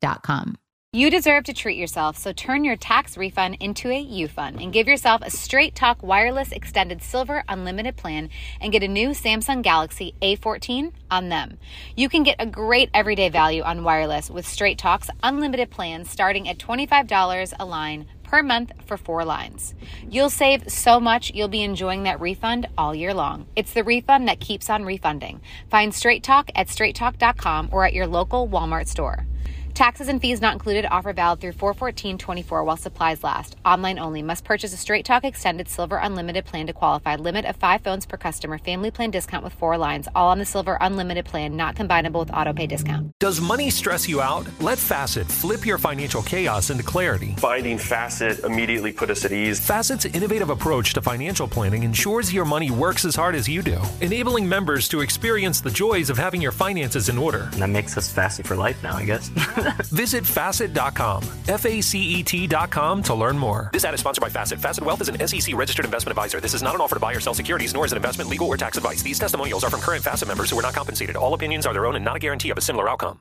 dot com. You deserve to treat yourself, so turn your tax refund into a U fund and give yourself a straight talk wireless extended silver unlimited plan and get a new Samsung Galaxy A14 on them. You can get a great everyday value on wireless with straight talks unlimited plans starting at $25 a line per month for four lines. You'll save so much, you'll be enjoying that refund all year long. It's the refund that keeps on refunding. Find Straight Talk at straighttalk.com or at your local Walmart store. Taxes and fees not included. Offer valid through 41424 while supplies last. Online only. Must purchase a Straight Talk Extended Silver Unlimited plan to qualify. Limit of five phones per customer. Family plan discount with four lines. All on the Silver Unlimited plan. Not combinable with auto pay discount. Does money stress you out? Let Facet flip your financial chaos into clarity. Finding Facet immediately put us at ease. Facet's innovative approach to financial planning ensures your money works as hard as you do, enabling members to experience the joys of having your finances in order. That makes us Facet for life now, I guess. Visit facet.com, F A C E T.com to learn more. This ad is sponsored by Facet. Facet Wealth is an SEC registered investment advisor. This is not an offer to buy or sell securities, nor is it investment, legal, or tax advice. These testimonials are from current Facet members who are not compensated. All opinions are their own and not a guarantee of a similar outcome.